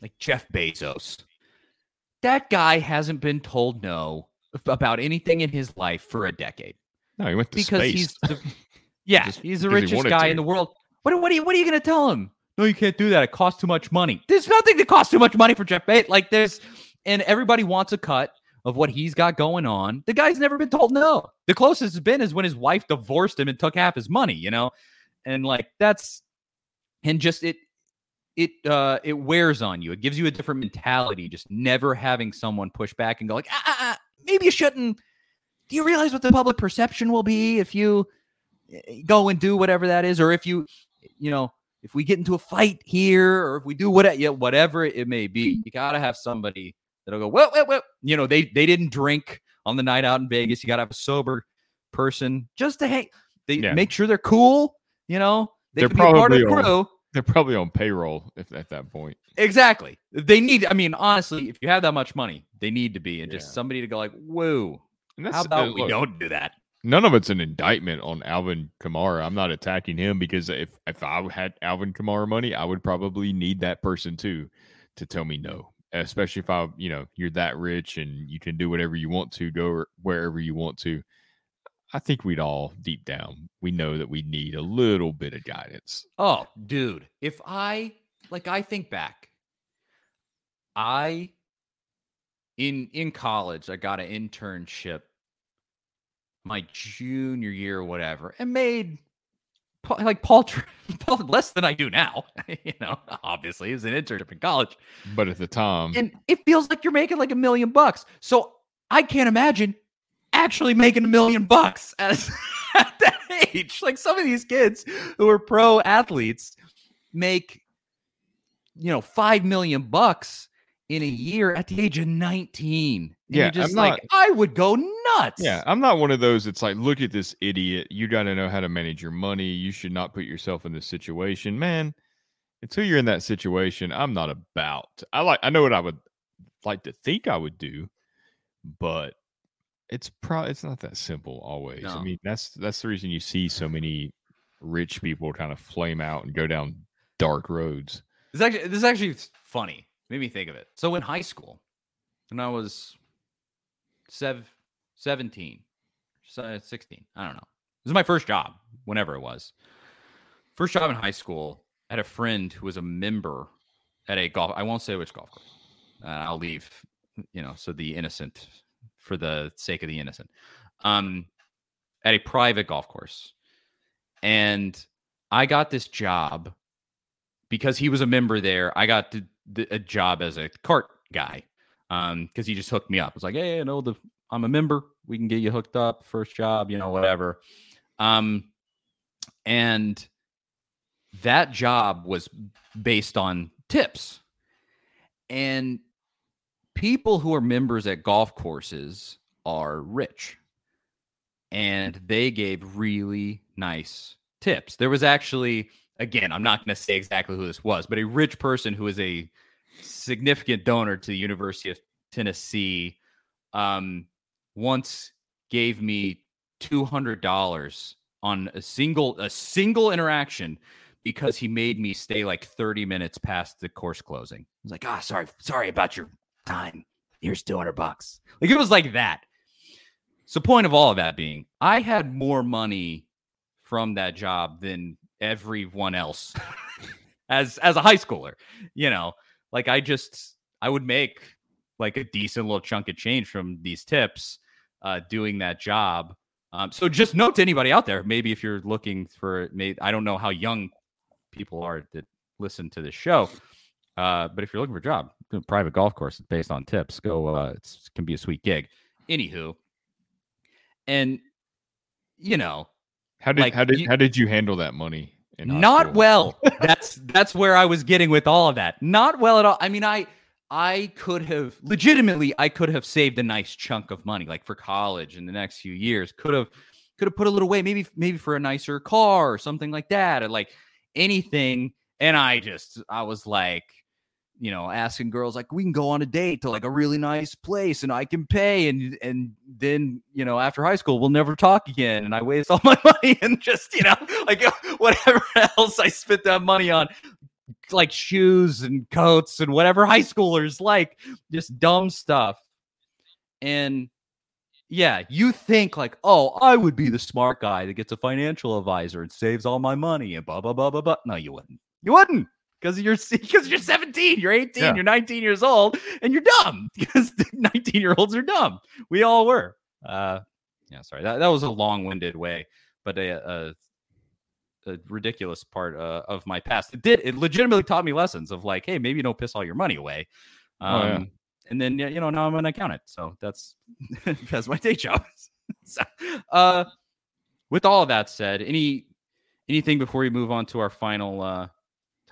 like Jeff Bezos. That guy hasn't been told no about anything in his life for a decade No, he went to because space. he's the, yeah Just he's the because he richest guy to. in the world. What what are you what are you gonna tell him? No, you can't do that. It costs too much money. There's nothing that costs too much money for Jeff Bezos. Like there's and everybody wants a cut of what he's got going on. The guy's never been told no. The closest it's been is when his wife divorced him and took half his money. You know, and like that's and just it it uh it wears on you. It gives you a different mentality. Just never having someone push back and go like, ah, ah, ah, maybe you shouldn't. Do you realize what the public perception will be if you eh, go and do whatever that is, or if you, you know, if we get into a fight here or if we do what yeah, whatever it may be, you gotta have somebody that'll go, well, well, well, you know, they they didn't drink on the night out in Vegas. You gotta have a sober person just to hang. They Yeah. make sure they're cool. You know, they They're can be a part of the probably crew. They're probably on payroll if at that point. Exactly. They need. I mean, honestly, if you have that much money, they need to be, and just somebody to go like, whoa. How about uh, we look, don't do that? None of it's an indictment on Alvin Kamara. I'm not attacking him because if if I had Alvin Kamara money, I would probably need that person too to tell me no. Especially if I, you know, you're that rich and you can do whatever you want to, go wherever you want to. I think we'd all deep down we know that we need a little bit of guidance. Oh, dude, if I like I think back I in in college I got an internship my junior year or whatever and made like paltry, Paul less than I do now, you know, obviously it was an internship in college But at the time, and it feels like you're making like a million bucks. So I can't imagine actually making a million bucks as at that age. Like some of these kids who are pro athletes make, you know, five million bucks in a year at the age of 19. And Yeah, you're just I'm like, not- I would go nuts. Yeah, I'm not one of those that's like, look at this idiot. You got to know how to manage your money. You should not put yourself in this situation, man. Until you're in that situation, I'm not about. I like. I know what I would like to think I would do, but it's pro. It's not that simple always. I mean, that's that's the reason you see so many rich people kind of flame out and go down dark roads. This actually this is actually funny. Made me think of it. So in high school, when I was sev- 17, 16, I don't know. This is my first job, whenever it was. First job in high school. I had a friend who was a member at a golf. I won't say which golf course. Uh, I'll leave, you know, so the innocent, for the sake of the innocent, um, at a private golf course, and I got this job because he was a member there. I got the, the, a job as a cart guy um because he just hooked me up. It's like, hey, you know, the I'm a member. We can get you hooked up. First job, you know, whatever. Um, and that job was based on tips, and people who are members at golf courses are rich, and they gave really nice tips. There was actually again, I'm not going to say exactly who this was, but a rich person who is a significant donor to the University of Tennessee um, once gave me two hundred dollars on a single a single interaction because he made me stay like 30 minutes past the course closing. I was like, ah, sorry, sorry about your time. Here's 200 bucks. Like it was like that. So point of all of that being, I had more money from that job than everyone else as as a high schooler you know? Like i just i would make like a decent little chunk of change from these tips uh doing that job. Um so just note to anybody out there maybe if you're looking for i don't know how young people are that listen to this show uh but if you're looking for a job a private golf course based on tips go uh it can be a sweet gig. Anywho and you know How did Like, how did you- how did you handle that money? in not well. That's that's where i was getting with all of that. Not well at all. I mean i i could have legitimately i could have saved a nice chunk of money like for college in the next few years. Could have could have put a little away maybe maybe for a nicer car or something like that or like anything. And i just i was like you know asking girls like we can go on a date to like a really nice place and i can pay and and then you know after high school we'll never talk again and i waste all my money and just you know like whatever else i spent that money on like shoes and coats and whatever high schoolers like just dumb stuff. And yeah you think like oh i would be the smart guy that gets a financial advisor and saves all my money and blah blah blah blah blah. No you wouldn't. You wouldn't because you're because you're 17 you're 18 Yeah. you're 19 years old and you're dumb because 19 year olds are dumb. We all were. Uh yeah sorry that, that was a long-winded way but a, a, a ridiculous part uh, of my past. It did it legitimately taught me lessons of like hey maybe don't piss all your money away. Um Oh, yeah. and then yeah, you know now i'm an accountant so that's that's my day job. So, uh with all of that said any anything before we move on to our final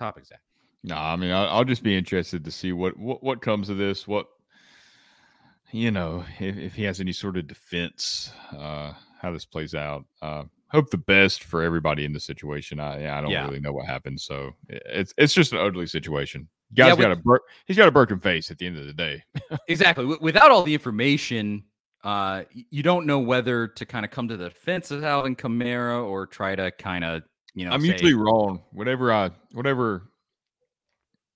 uh top. No, I mean, I'll, I'll, just be interested to see what, what what comes of this. What you know, if, if he has any sort of defense, uh, how this plays out. Uh, hope the best for everybody in the situation. I I don't yeah. really know what happened, so it's it's just an ugly situation. Guy's yeah, got a bro- he's got a broken face at the end of the day. exactly. Without all the information, uh, you don't know whether to kind of come to the defense of Alvin Kamara or try to kind of you know. I'm say, usually wrong. Whatever I whatever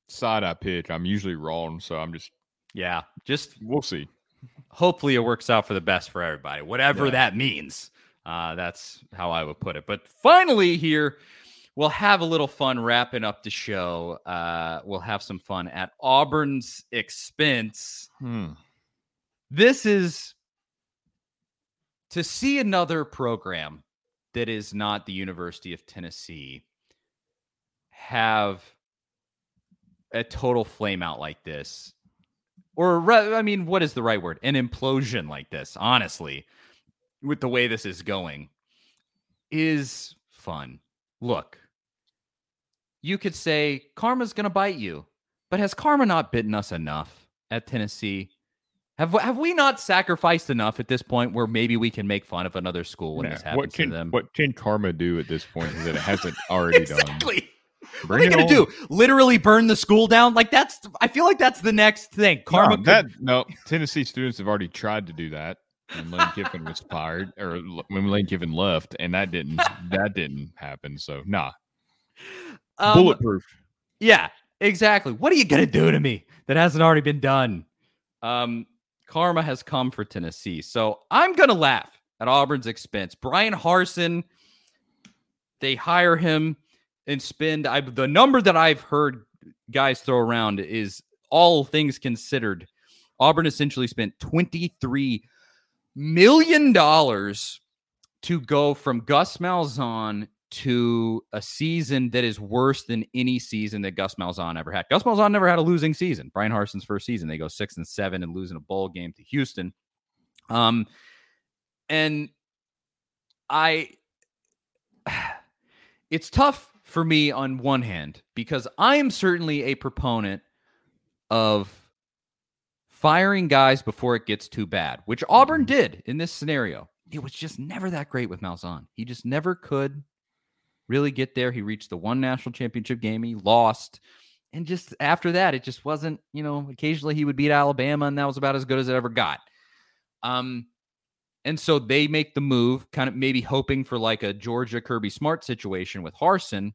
side I pick, I'm usually wrong. So I'm just yeah, just we'll see. Hopefully, it works out for the best for everybody, whatever yeah. that means. Uh, that's how I would put it. But finally, here we'll have a little fun wrapping up the show. Uh, we'll have some fun at Auburn's expense. Hmm. This is to see another program that is not the University of Tennessee have a total flame out like this. Or, I mean, what is the right word? An implosion like this, honestly with the way this is going is fun. Look, you could say karma's going to bite you, but has karma not bitten us enough at Tennessee? Have have we not sacrificed enough at this point where maybe we can make fun of another school when yeah. this happens what can, to them? What can karma do at this point that it hasn't already exactly. done? Bring what are they gonna do? Literally burn the school down? Like that's I feel like that's the next thing. Karma. No, that no Tennessee students have already tried to do that when Lane Kiffin was fired or when Lane Kiffin left, and that didn't that didn't happen. So nah, um, bulletproof. Yeah, exactly. What are you gonna do to me that hasn't already been done? Um, karma has come for Tennessee, so I'm gonna laugh at Auburn's expense. Bryan Harsin, they hire him and spend. I the number that I've heard guys throw around is all things considered. Auburn essentially spent 23 million dollars to go from Gus Malzahn to a season that is worse than any season that Gus Malzahn ever had. Gus Malzahn never had a losing season. Bryan Harsin's first season, they go six and seven and losing a bowl game to Houston. Um, and I, it's tough for me on one hand because I am certainly a proponent of firing guys before it gets too bad, which Auburn mm-hmm. did in this scenario. It was just never that great with Malzahn. He just never could really get there. He reached the one national championship game, he lost. And just after that, it just wasn't, you know, occasionally he would beat Alabama, and that was about as good as it ever got. Um, and so they make the move, kind of maybe hoping for like a Georgia Kirby Smart situation with Harsin,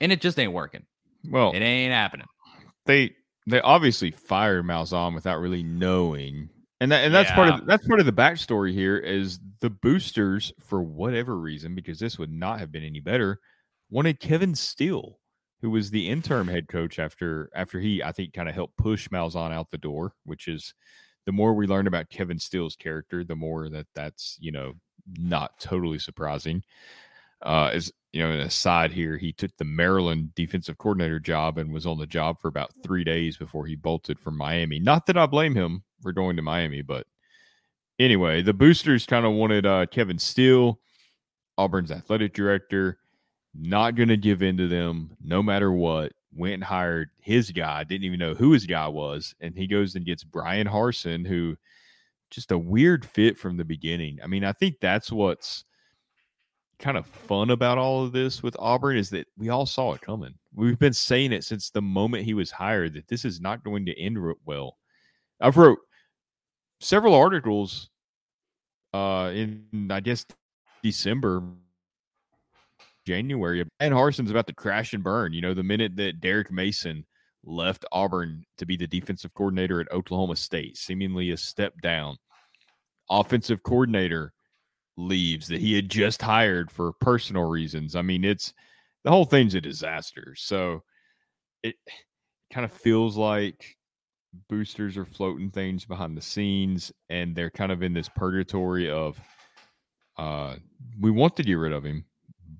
and it just ain't working. Well, it ain't happening. They they obviously fired Malzahn without really knowing. And that, and that's yeah. part of that's part of the backstory here is the boosters for whatever reason because this would not have been any better wanted Kevin Steele who was the interim head coach after after he I think kind of helped push Malzahn out the door which is the more we learn about Kevin Steele's character the more that that's you know not totally surprising uh as you know, an aside here, he took the Maryland defensive coordinator job and was on the job for about three days before he bolted from Miami. Not that I blame him for going to Miami, but anyway, the boosters kind of wanted uh, Kevin Steele, Auburn's athletic director, not going to give in to them no matter what. Went and hired his guy, didn't even know who his guy was. And he goes and gets Bryan Harsin, who just a weird fit from the beginning. I mean, I think that's what's kind of fun about all of this with Auburn is that we all saw it coming. We've been saying it since the moment he was hired that this is not going to end well. I've wrote several articles uh in I guess December January and Harsin's about to crash and burn. You know, the minute that Derek Mason left Auburn to be the defensive coordinator at Oklahoma State, seemingly a step down. Offensive coordinator leaves that he had just hired for personal reasons. I mean, it's the whole thing's a disaster. So it kind of feels like boosters are floating things behind the scenes and they're kind of in this purgatory of uh we want to get rid of him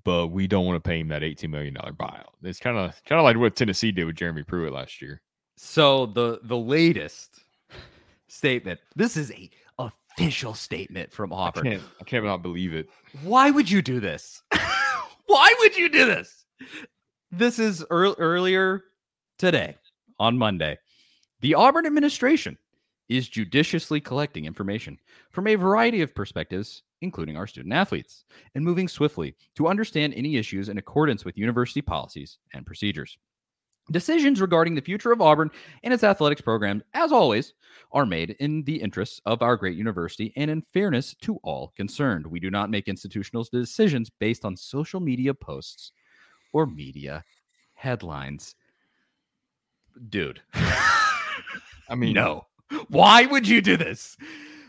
but we don't want to pay him that 18 million dollar buyout it's kind of kind of like what tennessee did with jeremy pruitt last year so the the latest statement this is a official statement from Auburn. I can't, I can't not believe it. Why would you do this? Why would you do this? this is ear- earlier today on Monday. The Auburn administration is judiciously collecting information from a variety of perspectives, including our student athletes, and moving swiftly to understand any issues in accordance with university policies and procedures. Decisions regarding the future of Auburn and its athletics program, as always, are made in the interests of our great university and in fairness to all concerned. We do not make institutional decisions based on social media posts or media headlines. Dude. I mean, no. Why would you do this?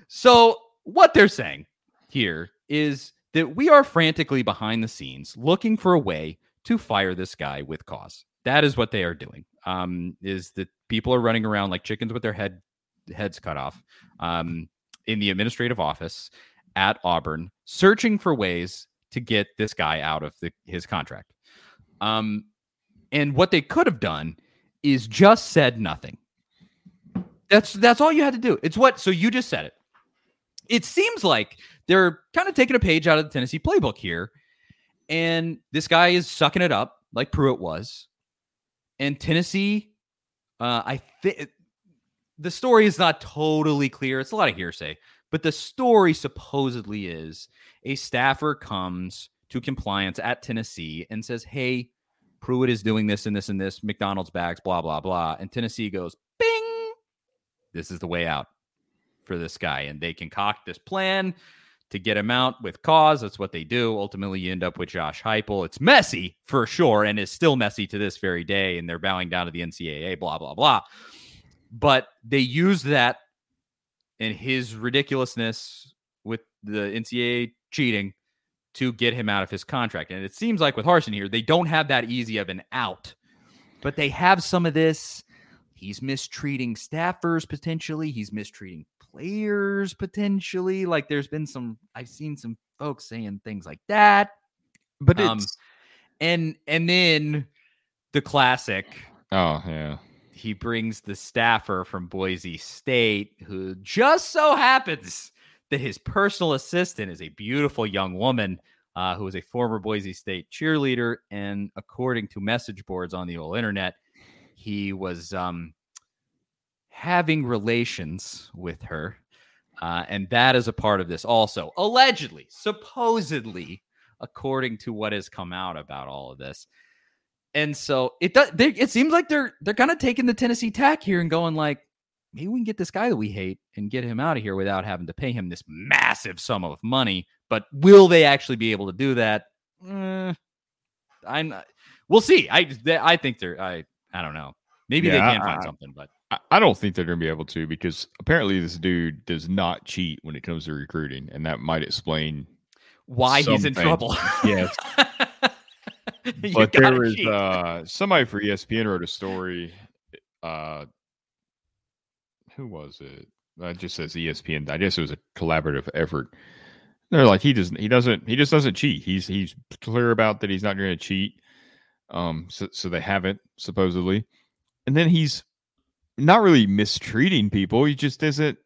So, what they're saying here is that we are frantically behind the scenes looking for a way to fire this guy with cause. That is what they are doing. Um, is that people are running around like chickens with their head heads cut off um, in the administrative office at Auburn, searching for ways to get this guy out of the, his contract. Um, and what they could have done is just said nothing. That's that's all you had to do. It's what so you just said it. It seems like they're kind of taking a page out of the Tennessee playbook here. And this guy is sucking it up like Pruitt was. And Tennessee, uh, I think the story is not totally clear. It's a lot of hearsay, but the story supposedly is a staffer comes to compliance at Tennessee and says, Hey, Pruitt is doing this and this and this, McDonald's bags, blah, blah, blah. And Tennessee goes, Bing, this is the way out for this guy. And they concoct this plan to get him out with cause. That's what they do. Ultimately, you end up with Josh Heupel. It's messy for sure, and is still messy to this very day. And they're bowing down to the NCAA, blah, blah, blah. But they use that and his ridiculousness with the NCAA cheating to get him out of his contract. And it seems like with Harsin here, they don't have that easy of an out, but they have some of this. He's mistreating staffers potentially. He's mistreating players potentially. Like there's been some, I've seen some folks saying things like that. but it's Um, and and then the classic oh yeah. he brings the staffer from Boise State, who just so happens that his personal assistant is a beautiful young woman uh, who is a former Boise State cheerleader. And according to message boards on the old internet, he was um, having relations with her. Uh, and that is a part of this also. Allegedly, supposedly, according to what has come out about all of this. And so it does. They, it seems like they're they're kind of taking the Tennessee tack here and going like, maybe we can get this guy that we hate and get him out of here without having to pay him this massive sum of money. But will they actually be able to do that? Eh, I'm. We'll see. I I think they're. I I don't know. Maybe they can I- find something, but I, don't think they're going to be able to because apparently this dude does not cheat when it comes to recruiting, and that might explain. why he's in trouble? Yes. But there was uh, somebody for ESPN wrote a story. Uh, who was it? It just says ESPN. I guess it was a collaborative effort. They're like he doesn't. He doesn't. He just doesn't cheat. He's he's clear about that. He's not going to cheat. Um. So so they haven't supposedly, and then he's not really mistreating people. He just isn't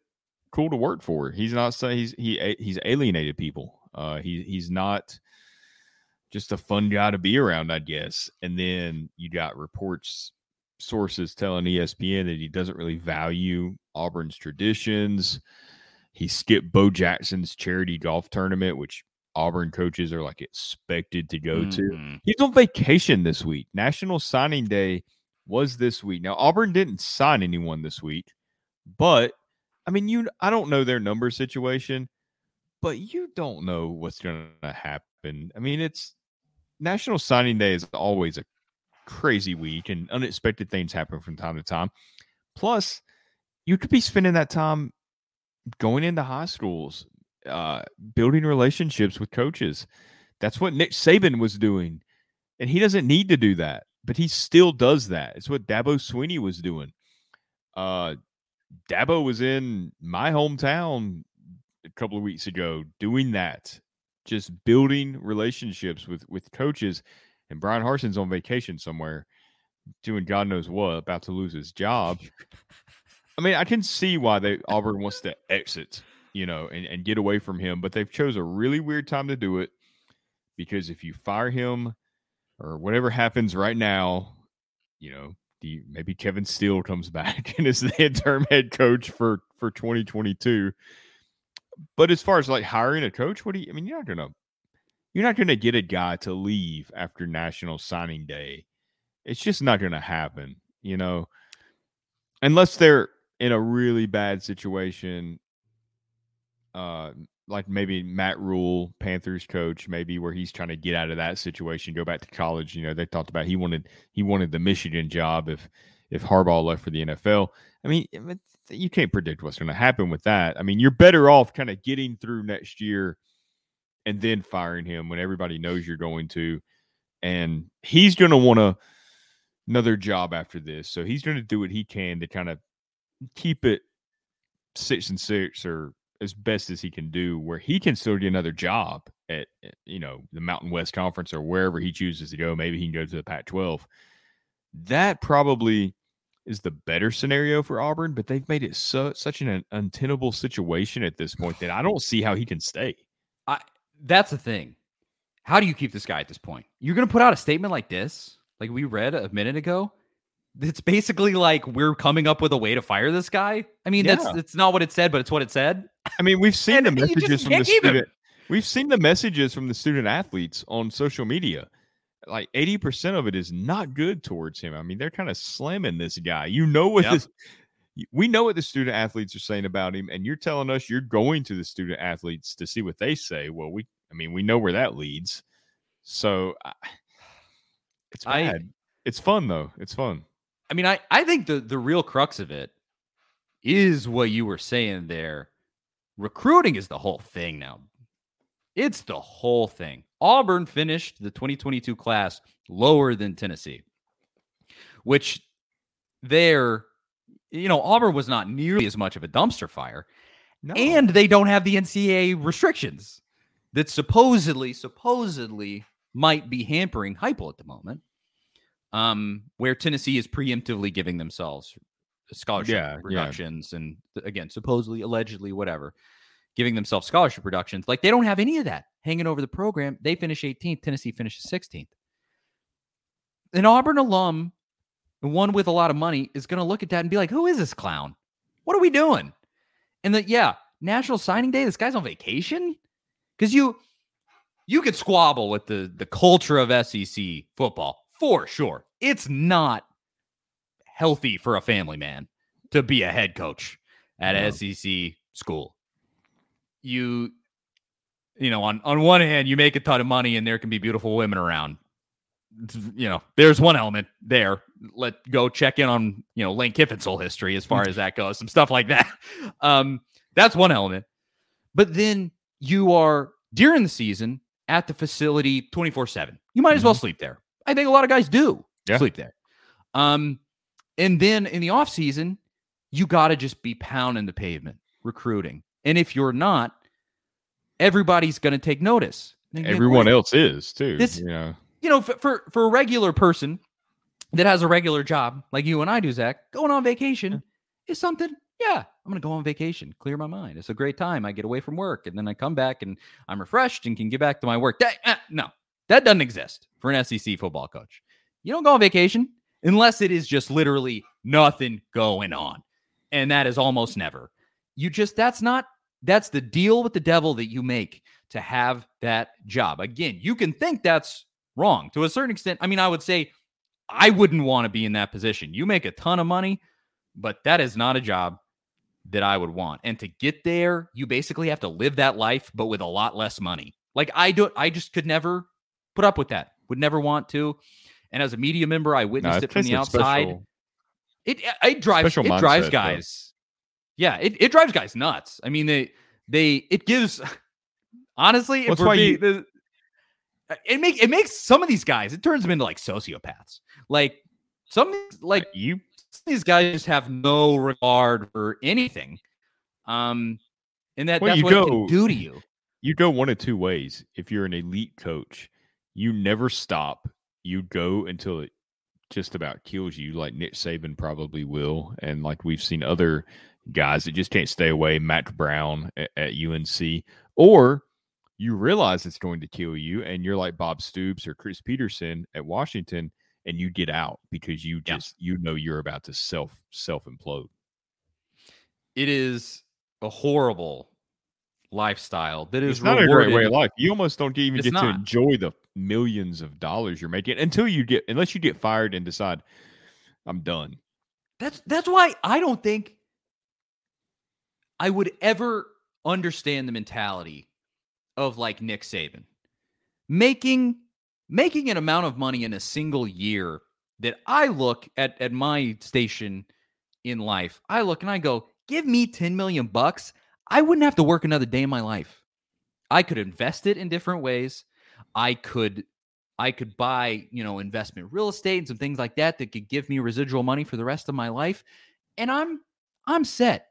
cool to work for. He's not saying he's he he's alienated people. Uh. He he's not just a fun guy to be around, I guess. And then you got reports, sources telling ESPN that he doesn't really value Auburn's traditions. He skipped Bo Jackson's charity golf tournament, which Auburn coaches are like expected to go to. Mhm. He's on vacation this week. National Signing Day was this week. Now Auburn didn't sign anyone this week, but I mean, you I don't know their number situation, but you don't know what's going to happen. I mean, it's National Signing Day is always a crazy week, and unexpected things happen from time to time. Plus, you could be spending that time going into high schools, uh, building relationships with coaches. That's what Nick Saban was doing. And he doesn't need to do that, but he still does that. It's what Dabo Swinney was doing. Uh, Dabo was in my hometown a couple of weeks ago doing that, just building relationships with with coaches. And Bryan Harsin's on vacation somewhere, doing God knows what, about to lose his job. I mean, I can see why they Auburn wants to exit, you know, and, and get away from him, but they've chose a really weird time to do it because if you fire him or whatever happens right now, you know, the maybe Kevin Steele comes back and is the interim head coach for for 2022. But as far as like hiring a coach, what do you? I mean, you're not gonna you're not gonna get a guy to leave after National Signing Day. It's just not gonna happen, you know, unless they're in a really bad situation. Uh, like maybe Matt Rhule, Panthers coach, maybe where he's trying to get out of that situation, go back to college. You know, they talked about he wanted he wanted the Michigan job if if Harbaugh left for the NFL. I mean, eh, you can't predict what's going to happen with that. I mean, you're better off kind of getting through next year and then firing him when everybody knows you're going to, and he's going to want a another job after this. So he's going to do what he can to kind of keep it six and six or as best as he can do, where he can still get another job at eh, you know the Mountain West Conference or wherever he chooses to go. Maybe he can go to the Pac-12. That probably is the better scenario for Auburn, but they've made it so such an untenable situation at this point that I don't see how he can stay. I that's the thing. How do you keep this guy at this point? You're going to put out a statement like this, like we read a minute ago, it's basically like we're coming up with a way to fire this guy. I mean, yeah. that's it's not what it said, but it's what it said. I mean, we've seen the messages from the student. Him. We've seen the messages from the student athletes on social media. Like eighty percent of it is not good towards him. I mean, they're kind of slamming this guy. You know what yep. this? We know what the student athletes are saying about him, and you're telling us you're going to the student athletes to see what they say. Well, we, I mean, we know where that leads. So, it's bad. I, it's fun though. It's fun. I mean, I, I think the, the real crux of it is what you were saying there. Recruiting is the whole thing now. It's the whole thing. Auburn finished the 2022 class lower than Tennessee, which there, you know, Auburn was not nearly as much of a dumpster fire. No. And they don't have the NCAA restrictions that supposedly, supposedly might be hampering Heupel at the moment um, where Tennessee is preemptively giving themselves scholarship yeah, reductions yeah. and again, supposedly, allegedly, whatever, giving themselves scholarship reductions. Like they don't have any of that hanging over the program. They finish 18th, Tennessee finishes 16th. An Auburn alum, one with a lot of money, is going to look at that and be like, who is this clown? What are we doing? And that, yeah, National Signing Day, this guy's on vacation? Because you you could squabble with the the culture of SEC football for sure. It's not healthy for a family man to be a head coach at no. SEC school. You you know, on on one hand, you make a ton of money and there can be beautiful women around. You know, there's one element there. Let go check in on, you know, Lane Kiffin's whole history as far as that goes, some stuff like that. Um, that's one element. But then you are during the season at the facility 24 7. You might as well mm-hmm. sleep there. I think a lot of guys do yeah. sleep there. Um, and then in the off season, you got to just be pounding the pavement, recruiting. And if you're not, everybody's going to take notice. Everyone else is too. This, yeah. You know, for, for, for a regular person that has a regular job like you and I do, Zach, going on vacation is something. Yeah, I'm going to go on vacation, clear my mind. It's a great time. I get away from work and then I come back and I'm refreshed and can get back to my work. That, uh, no, that doesn't exist for an SEC football coach. You don't go on vacation unless it is just literally nothing going on. And that is almost never. You just, that's not, that's the deal with the devil that you make to have that job. Again, you can think that's wrong to a certain extent. I mean, I would say I wouldn't want to be in that position. You make a ton of money, but that is not a job that I would want. And to get there, you basically have to live that life, but with a lot less money. Like I do, I just could never put up with that. Would never want to. And as a media member, I witnessed no, it from the outside. Special, it it drives it mindset, drives guys. Though. Yeah, it, it drives guys nuts. I mean, they they it gives honestly, if we're being, you, it make it makes some of these guys, it turns them into like sociopaths. Like some like you these guys just have no regard for anything. Um and that well, that's what go, it can do to you. You go one of two ways. If you're an elite coach, you never stop. You go until it just about kills you, like Nick Saban probably will, and like we've seen other guys that just can't stay away. Mack Brown at, at UNC, or you realize it's going to kill you, and you're like Bob Stoops or Chris Petersen at Washington, and you get out because you Yeah. just you know you're about to self self implode. It is a horrible lifestyle that is It's not a great way of life. You almost don't even It's get to enjoy the millions of dollars you're making until you get unless you get fired and decide I'm done. That's that's why I don't think I would ever understand the mentality of like Nick Saban making making an amount of money in a single year that I look at at my station in life. I look and I go, "Give me 10 million bucks. I wouldn't have to work another day in my life. I could invest it in different ways. I could I could buy, you know, investment real estate and some things like that that could give me residual money for the rest of my life. And I'm I'm set.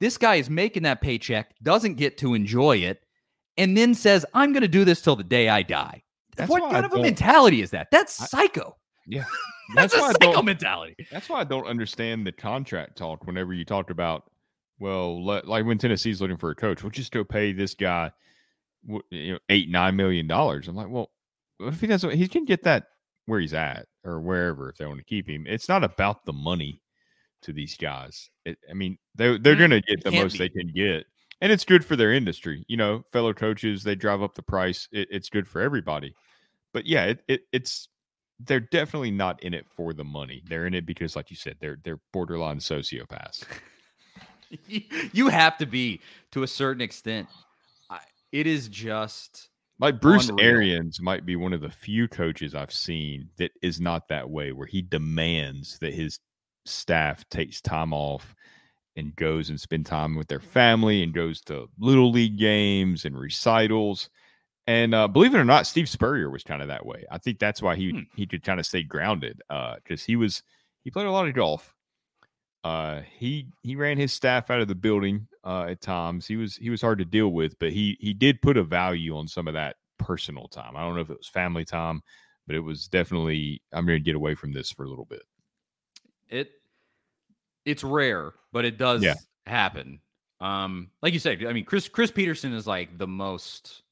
This guy is making that paycheck, doesn't get to enjoy it, and then says, I'm gonna do this till the day I die. That's what why I kind of a mentality is that? That's I- psycho. Yeah. That's, That's why psycho mentality. That's why I don't understand the contract talk whenever you talked about, well, let, like when Tennessee's looking for a coach, we'll just go pay this guy you know, eight, nine million dollars. I'm like, well, if he doesn't, he can get that where he's at or wherever if they want to keep him. It's not about the money to these guys. It, I mean, they, they're Mm, going to get the most be. they can get. And it's good for their industry. You know, fellow coaches, they drive up the price. It, it's good for everybody. But yeah, it, it, it's they're definitely not in it for the money. They're in it because, like you said, they're they're borderline sociopaths. you you have to be to a certain extent. It is just Like Bruce Unreal. Arians might be one of the few coaches I've seen that is not that way, where he demands that his staff takes time off and goes and spend time with their family and goes to little league games and recitals. And uh, believe it or not, Steve Spurrier was kind of that way. I think that's why he Hmm. he could kind of stay grounded because he was he played a lot of golf. Uh, he he ran his staff out of the building uh, at times. He was he was hard to deal with, but he he did put a value on some of that personal time. I don't know if it was family time, but it was definitely I'm going to get away from this for a little bit. it it's rare, but it does Yeah. happen. Um, like you said, I mean, Chris Chris Petersen is like the most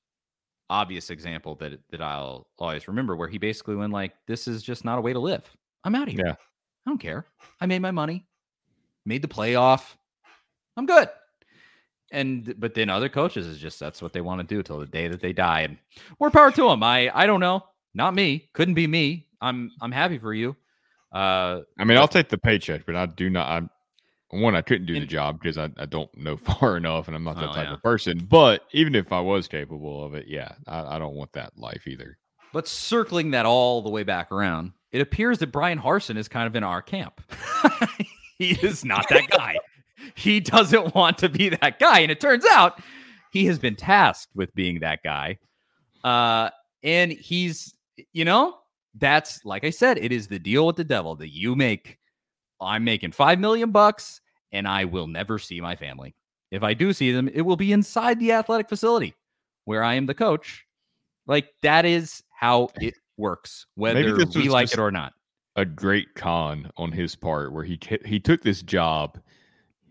obvious example that that I'll always remember, where he basically went like, "This is just not a way to live. I'm out of here. Yeah. I don't care. I made my money, made the playoff. I'm good." And but then other coaches is just that's what they want to do till the day that they die, and more power to them. I I don't know, not me, couldn't be me. I'm I'm happy for you. Uh, I mean, I'll take the paycheck, but I do not. I'm one. I couldn't do the job because I, I don't know far enough, and I'm not that Oh, type yeah. of person. But even if I was capable of it, yeah, I, I don't want that life either. But circling that all the way back around, it appears that Bryan Harsin is kind of in our camp. he is not that guy. he doesn't want to be that guy. And it turns out he has been tasked with being that guy. Uh, and he's, you know, that's like I said, it is the deal with the devil that you make. I'm making five million bucks and I will never see my family. If I do see them, it will be inside the athletic facility where I am the coach. Like that is how it works, whether we like just- it or not. A great con on his part, where he he took this job.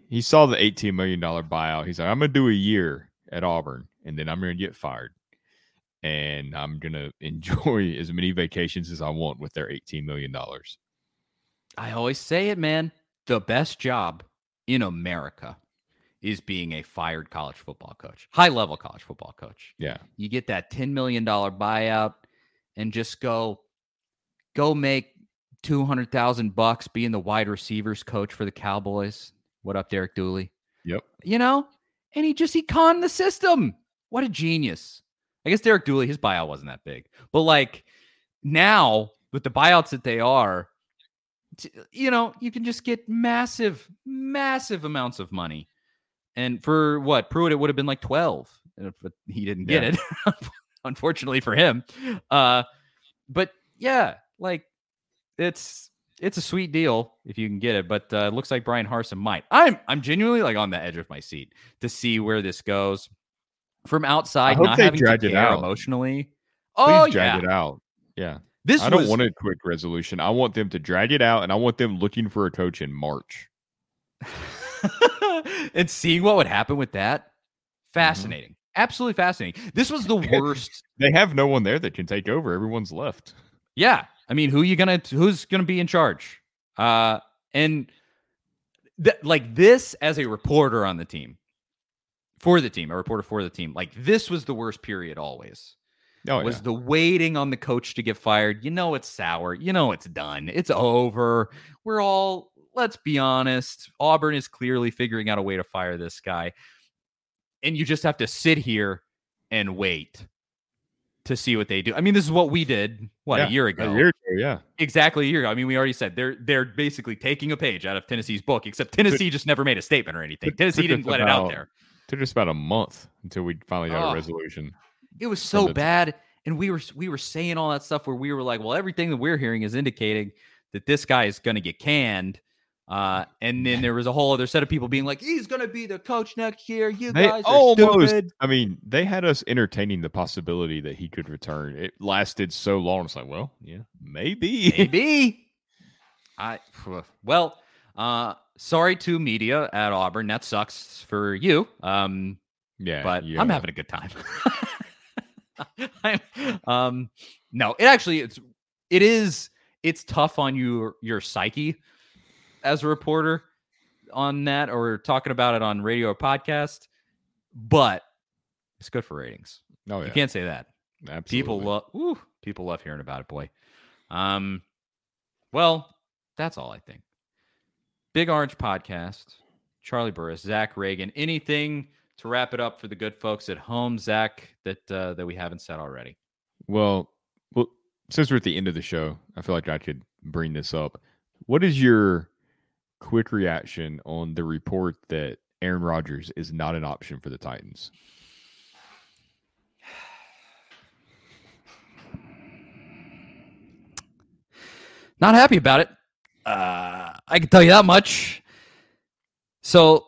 He saw the 18 million dollar buyout. He's like, I'm gonna do a year at Auburn, and then I'm gonna get fired, and I'm gonna enjoy as many vacations as I want with their 18 million dollars. I always say it, man. The best job in America is being a fired college football coach, high level college football coach. Yeah, You get that $10 million buyout and just go, go make 200,000 bucks being the wide receivers coach for the Cowboys. What up, Derek Dooley? Yep. You know, and he just, he conned the system. What a genius. I guess Derek Dooley, his buyout wasn't that big, but like now with the buyouts that they are, t- you know, you can just get massive, massive amounts of money. And for what Pruitt, it would have been like 12, uh, but he didn't get Yeah. it, unfortunately for him. Uh, but yeah, like it's it's a sweet deal if you can get it. But uh, it looks like Bryan Harsin might. I'm I'm genuinely like on the edge of my seat to see where this goes from outside, hope not they having to drag it care out. emotionally. please Oh drag yeah, it out. Yeah, this I don't was want a quick resolution. I want them to drag it out, and I want them looking for a coach in March. and seeing what would happen with that, fascinating, absolutely fascinating. This was the worst. They have no one there that can take over. Everyone's left. Yeah, I mean, who you gonna who's gonna be in charge? Uh, and th- like this as a reporter on the team for the team, a reporter for the team, like this was the worst period always. Oh, was yeah. the waiting on the coach to get fired. You know it's sour. You know it's done. It's over. We're all let's be honest. Auburn is clearly figuring out a way to fire this guy. And you just have to sit here and wait to see what they do. I mean, this is what we did what Yeah, a year ago. A year ago, yeah. Exactly a year ago. I mean, we already said they're they're basically taking a page out of Tennessee's book, except Tennessee just never made a statement or anything. Tennessee didn't let it out there. Took us about a month until we finally got Oh. a resolution. It was so bad, and we were we were saying all that stuff where we were like, well, everything that we're hearing is indicating that this guy is going to get canned. Uh, and then there was a whole other set of people being like, he's going to be the coach next year. You They guys are almost- stupid. I mean, they had us entertaining the possibility that he could return. It lasted so long. It's like, well, yeah, maybe. Maybe. I well, uh, sorry to media at Auburn. That sucks for you. Um, yeah, but yeah. I'm having a good time. I'm, um, no, it actually it's it is it's tough on your your psyche as a reporter on that or talking about it on radio or podcast, but it's good for ratings. Oh, yeah. You can't say that. Absolutely. People love people love hearing about it, boy. Um well, that's all I think. Big Orange Podcast, Charlie Burris, Zach Ragan. Anything to wrap it up for the good folks at home, Zach, that uh, that we haven't said already? Well, well, since we're at the end of the show, I feel like I could bring this up. What is your quick reaction on the report that Aaron Rodgers is not an option for the Titans? Not happy about it. Uh, I can tell you that much. So,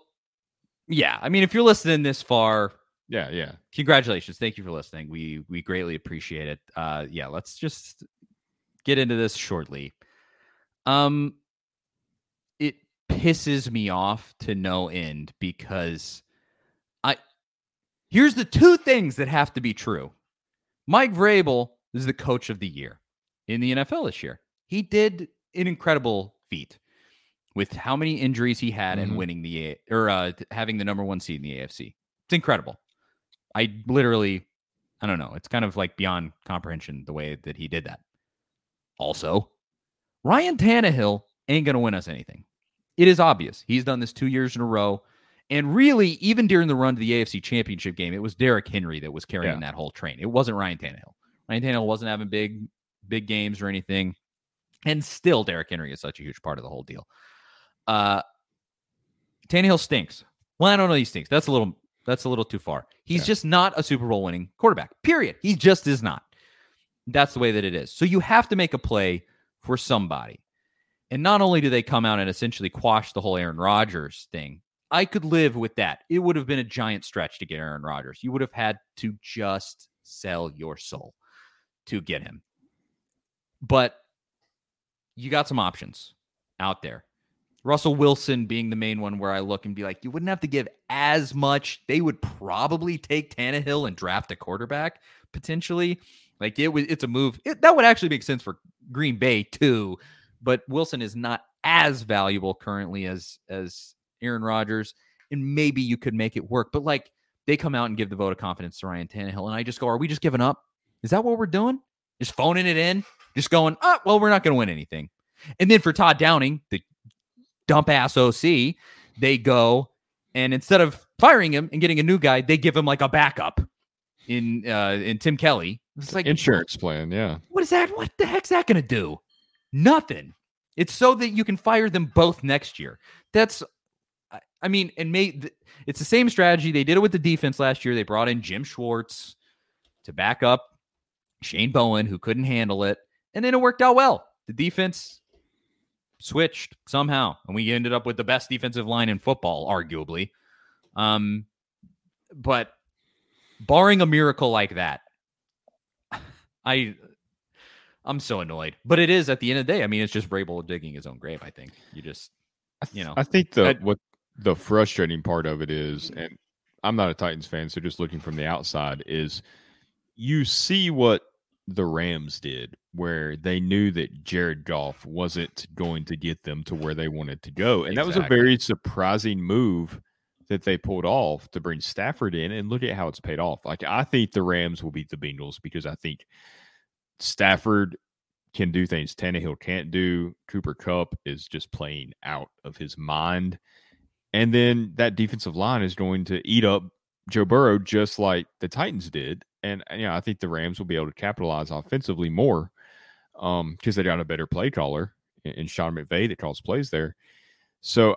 yeah, I mean, if you're listening this far, Yeah, yeah. congratulations. Thank you for listening. We we greatly appreciate it. Uh, yeah, let's just get into this shortly. Um, pisses me off to no end because I here's the two things that have to be true. Mike Vrabel is the coach of the year in the NFL this year. He did an incredible feat with how many injuries he had and Mhm. winning the or uh, having the number one seed in the AFC. It's incredible. I literally, I don't know. It's kind of like beyond comprehension the way that he did that. Also, Ryan Tannehill ain't going to win us anything. It is obvious. He's done this two years in a row. And really, even during the run to the AFC championship game, it was Derrick Henry that was carrying Yeah. that whole train. It wasn't Ryan Tannehill. Ryan Tannehill wasn't having big, big games or anything. And still, Derrick Henry is such a huge part of the whole deal. Uh, Tannehill stinks. Well, I don't know. He stinks. That's a little. That's a little too far. He's Yeah. just not a Super Bowl winning quarterback. Period. He just is not. That's the way that it is. So you have to make a play for somebody. And not only do they come out and essentially quash the whole Aaron Rodgers thing, I could live with that. It would have been a giant stretch to get Aaron Rodgers. You would have had to just sell your soul to get him. But you got some options out there. Russell Wilson being the main one where I look and be like, you wouldn't have to give as much. They would probably take Tannehill and draft a quarterback potentially. Like it was, it's a move it, that would actually make sense for Green Bay too. But Wilson is not as valuable currently as as Aaron Rodgers, and maybe you could make it work. But like they come out and give the vote of confidence to Ryan Tannehill, and I just go, are we just giving up? Is that what we're doing? Just phoning it in, just going, ah, well, we're not going to win anything. And then for Todd Downing, the dump ass OC, they go and instead of firing him and getting a new guy, they give him like a backup in uh in Tim Kelly. It's like Insurance plan, yeah. What is that? What the heck's that gonna do? Nothing. It's so that you can fire them both next year. That's I- mean, and may, it's the same strategy. They did it with the defense last year. They brought in Jim Schwartz to back up Shane Bowen, who couldn't handle it, and then it worked out well. The defense switched somehow, and we ended up with the best defensive line in football, arguably. Um, but barring a miracle like that, I I'm so annoyed. But it is at the end of the day. I mean, it's just Vrabel digging his own grave. I think you just You know, I think the I- what the frustrating part of it is, mm-hmm. and I'm not a Titans fan, so just looking from the outside is you see what the Rams did, where they knew that Jared Goff wasn't going to get them to where they wanted to go, and that was a very surprising move that they pulled off to bring Stafford in. And look at how it's paid off. Like I think the Rams will beat the Bengals because I think Stafford can do things Tannehill can't do. Cooper Kupp is just playing out of his mind. And then that defensive line is going to eat up Joe Burrow just like the Titans did. And you know, I think the Rams will be able to capitalize offensively more um because they got a better play caller in Sean McVay that calls plays there. So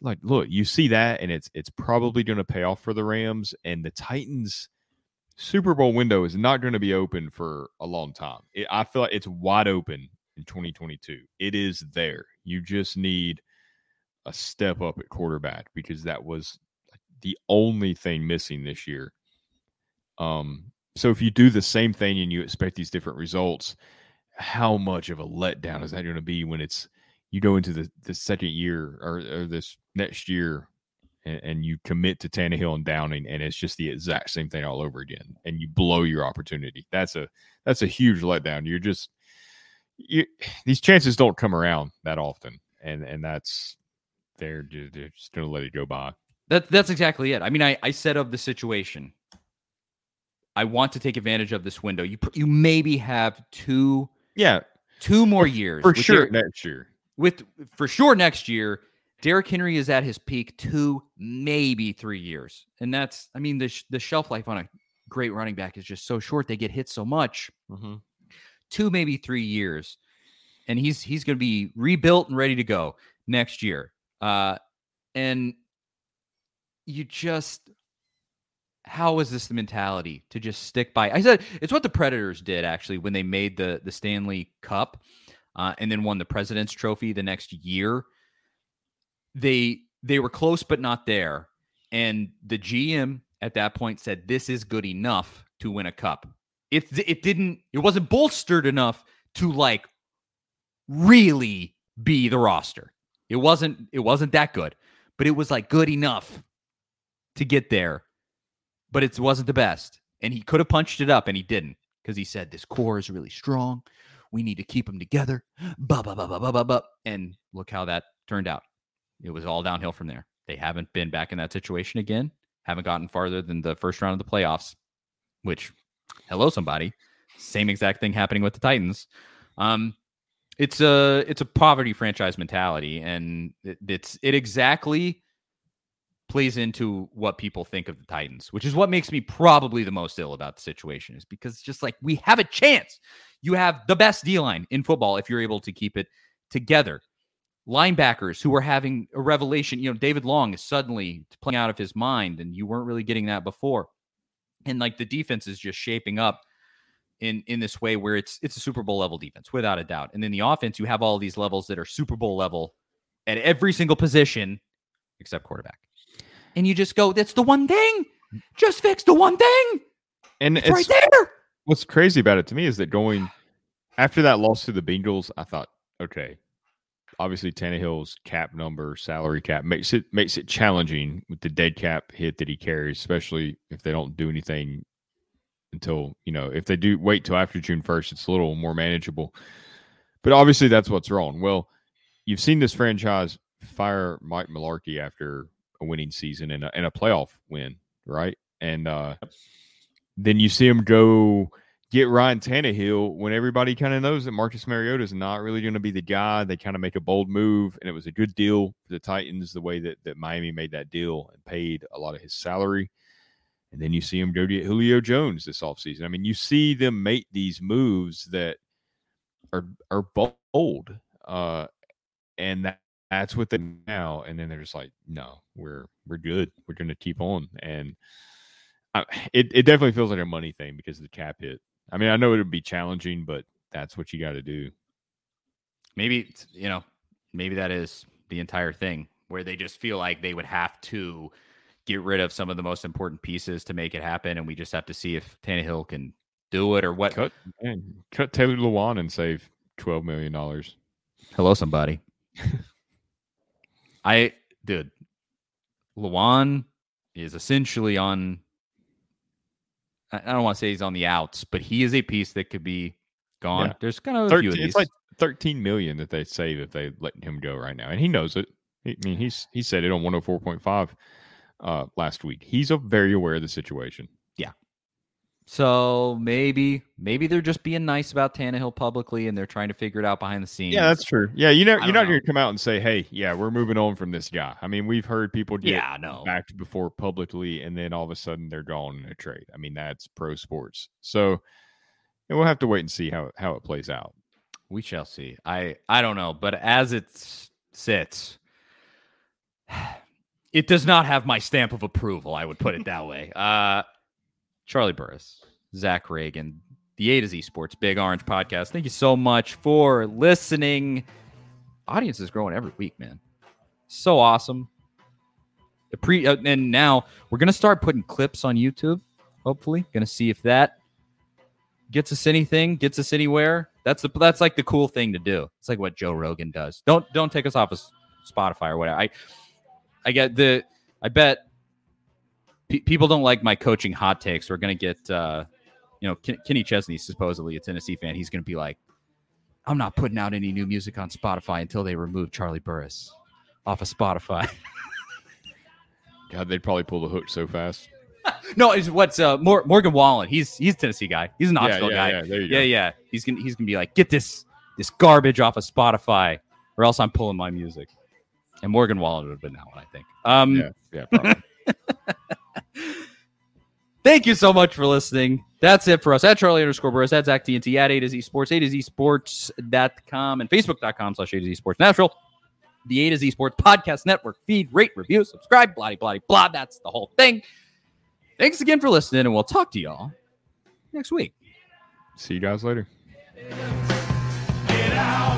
like look, you see that and it's it's probably going to pay off for the Rams and the Titans Super Bowl window is not going to be open for a long time. It, I feel like it's wide open in 2022. It is there. You just need a step up at quarterback because that was the only thing missing this year. Um, so if you do the same thing and you expect these different results, how much of a letdown is that going to be when it's you go into the, the second year or, or this next year and, and you commit to Tannehill and Downing, and it's just the exact same thing all over again, and you blow your opportunity. That's a that's a huge letdown. You're just you, these chances don't come around that often, and and that's they're just, they're just gonna let it go by. That that's exactly it. I mean, I I said of the situation, I want to take advantage of this window. You you maybe have two Yeah, two more years for sure next year. with for sure next year. Derrick Henry is at his peak two, maybe three years, and that's I mean the sh- the shelf life on a great running back is just so short. They get hit so much. Mm-hmm. two maybe three years and he's he's going to be rebuilt and ready to go next year uh and you just how is this the mentality to just stick by i said it's what the predators did actually when they made the the stanley cup uh, and then won the president's trophy the next year they they were close but not there and the gm at that point said this is good enough to win a cup it it didn't it wasn't bolstered enough to like really be the roster. It wasn't it wasn't that good, but it was like good enough to get there. But it wasn't the best. And he could have punched it up and he didn't because he said this core is really strong. We need to keep them together. Ba ba ba ba ba ba ba. And look how that turned out. It was all downhill from there. They haven't been back in that situation again. Haven't gotten farther than the first round of the playoffs, which hello somebody same exact thing happening with the titans um it's a it's a poverty franchise mentality and it, it's it exactly plays into what people think of the titans which is what makes me probably the most ill about the situation is because it's just like we have a chance you have the best d line in football if you're able to keep it together linebackers who are having a revelation you know david long is suddenly playing out of his mind and you weren't really getting that before and like the defense is just shaping up in in this way where it's it's a Super Bowl level defense without a doubt. And then the offense, you have all these levels that are Super Bowl level at every single position except quarterback. And you just go, that's the one thing. Just fix the one thing. And It's, it's, right there. what's crazy about it to me is that going after that loss to the Bengals, I thought, okay, obviously Tannehill's cap number, salary cap makes it makes it challenging with the dead cap hit that he carries, especially if they don't do anything until you know if they do wait till after June first, it's a little more manageable. But obviously, that's what's wrong. Well, you've seen this franchise fire Mike Mularkey after a winning season and a, and a playoff win, right? And uh, then you see him go get Ryan Tannehill when everybody kind of knows that Marcus Mariota is not really going to be the guy. They kind of make a bold move, and it was a good deal for the Titans the way that, that Miami made that deal and paid a lot of his salary. And then you see him go get Julio Jones this offseason. I mean, you see them make these moves that are are bold. Uh, and that, that's what they now. And then they're just like, no, we're we're good. We're going to keep on. And I, it it definitely feels like a money thing because of the cap hit. I mean, I know it would be challenging, but that's what you got to do. Maybe you know, maybe that is the entire thing where they just feel like they would have to get rid of some of the most important pieces to make it happen, and we just have to see if Tannehill can do it or what. Cut man, cut Taylor Lewan and save twelve million dollars. Hello, somebody. I, dude, Lewan is essentially on. I don't want to say he's on the outs, but he is a piece that could be gone. Yeah. There's kind of a few of these. it's like 13 million that they save if they let him go right now. And he knows it. I mean, he's he said it on 104.5 uh, last week. He's a very aware of the situation. So maybe maybe they're just being nice about Tannehill publicly, and they're trying to figure it out behind the scenes. Yeah, that's true. Yeah, you know, you're don't going to come out and say, "Hey, yeah, we're moving on from this guy." I mean, we've heard people get yeah, no. backed before publicly, and then all of a sudden they're gone in a trade. I mean, that's pro sports. So, and we'll have to wait and see how how it plays out. We shall see. I I don't know, but as it sits, it does not have my stamp of approval. I would put it that way. Uh, Charlie Burris, Zach Ragan, the A to Z Sports Big Orange Podcast. Thank you so much for listening. Audience is growing every week, man. So awesome. The pre uh, and now we're gonna start putting clips on YouTube. Hopefully, gonna see if that gets us anything, gets us anywhere. That's the that's like the cool thing to do. It's like what Joe Rogan does. Don't don't take us off of Spotify or whatever. I I get the I bet pe- people don't like my coaching hot takes. We're gonna get uh you know Ken- Kenny Chesney supposedly a Tennessee fan. He's gonna be like, I'm not putting out any new music on Spotify until they remove Charlie Burris off of Spotify. God, they'd probably pull the hook so fast. no, it's what's uh Mor- Morgan Wallen. He's he's a Tennessee guy. He's an Yeah, Knoxville yeah, guy. yeah. There you Yeah, go. yeah. He's gonna he's gonna be like, get this this garbage off of Spotify, or else I'm pulling my music. And Morgan Wallen would have been that one, I think. Um, Yeah, yeah. Probably. thank you so much for listening. That's it for us. At Charlie underscore Burris, at Zach TNT, at A to Z Sports, A to Z Sports.com, and Facebook.com slash A to Z Sports Natural. The A to Z Sports Podcast Network feed, rate, review, subscribe, blah, blah, blah. That's the whole thing. Thanks again for listening, and we'll talk to y'all next week. See you guys later. Bigger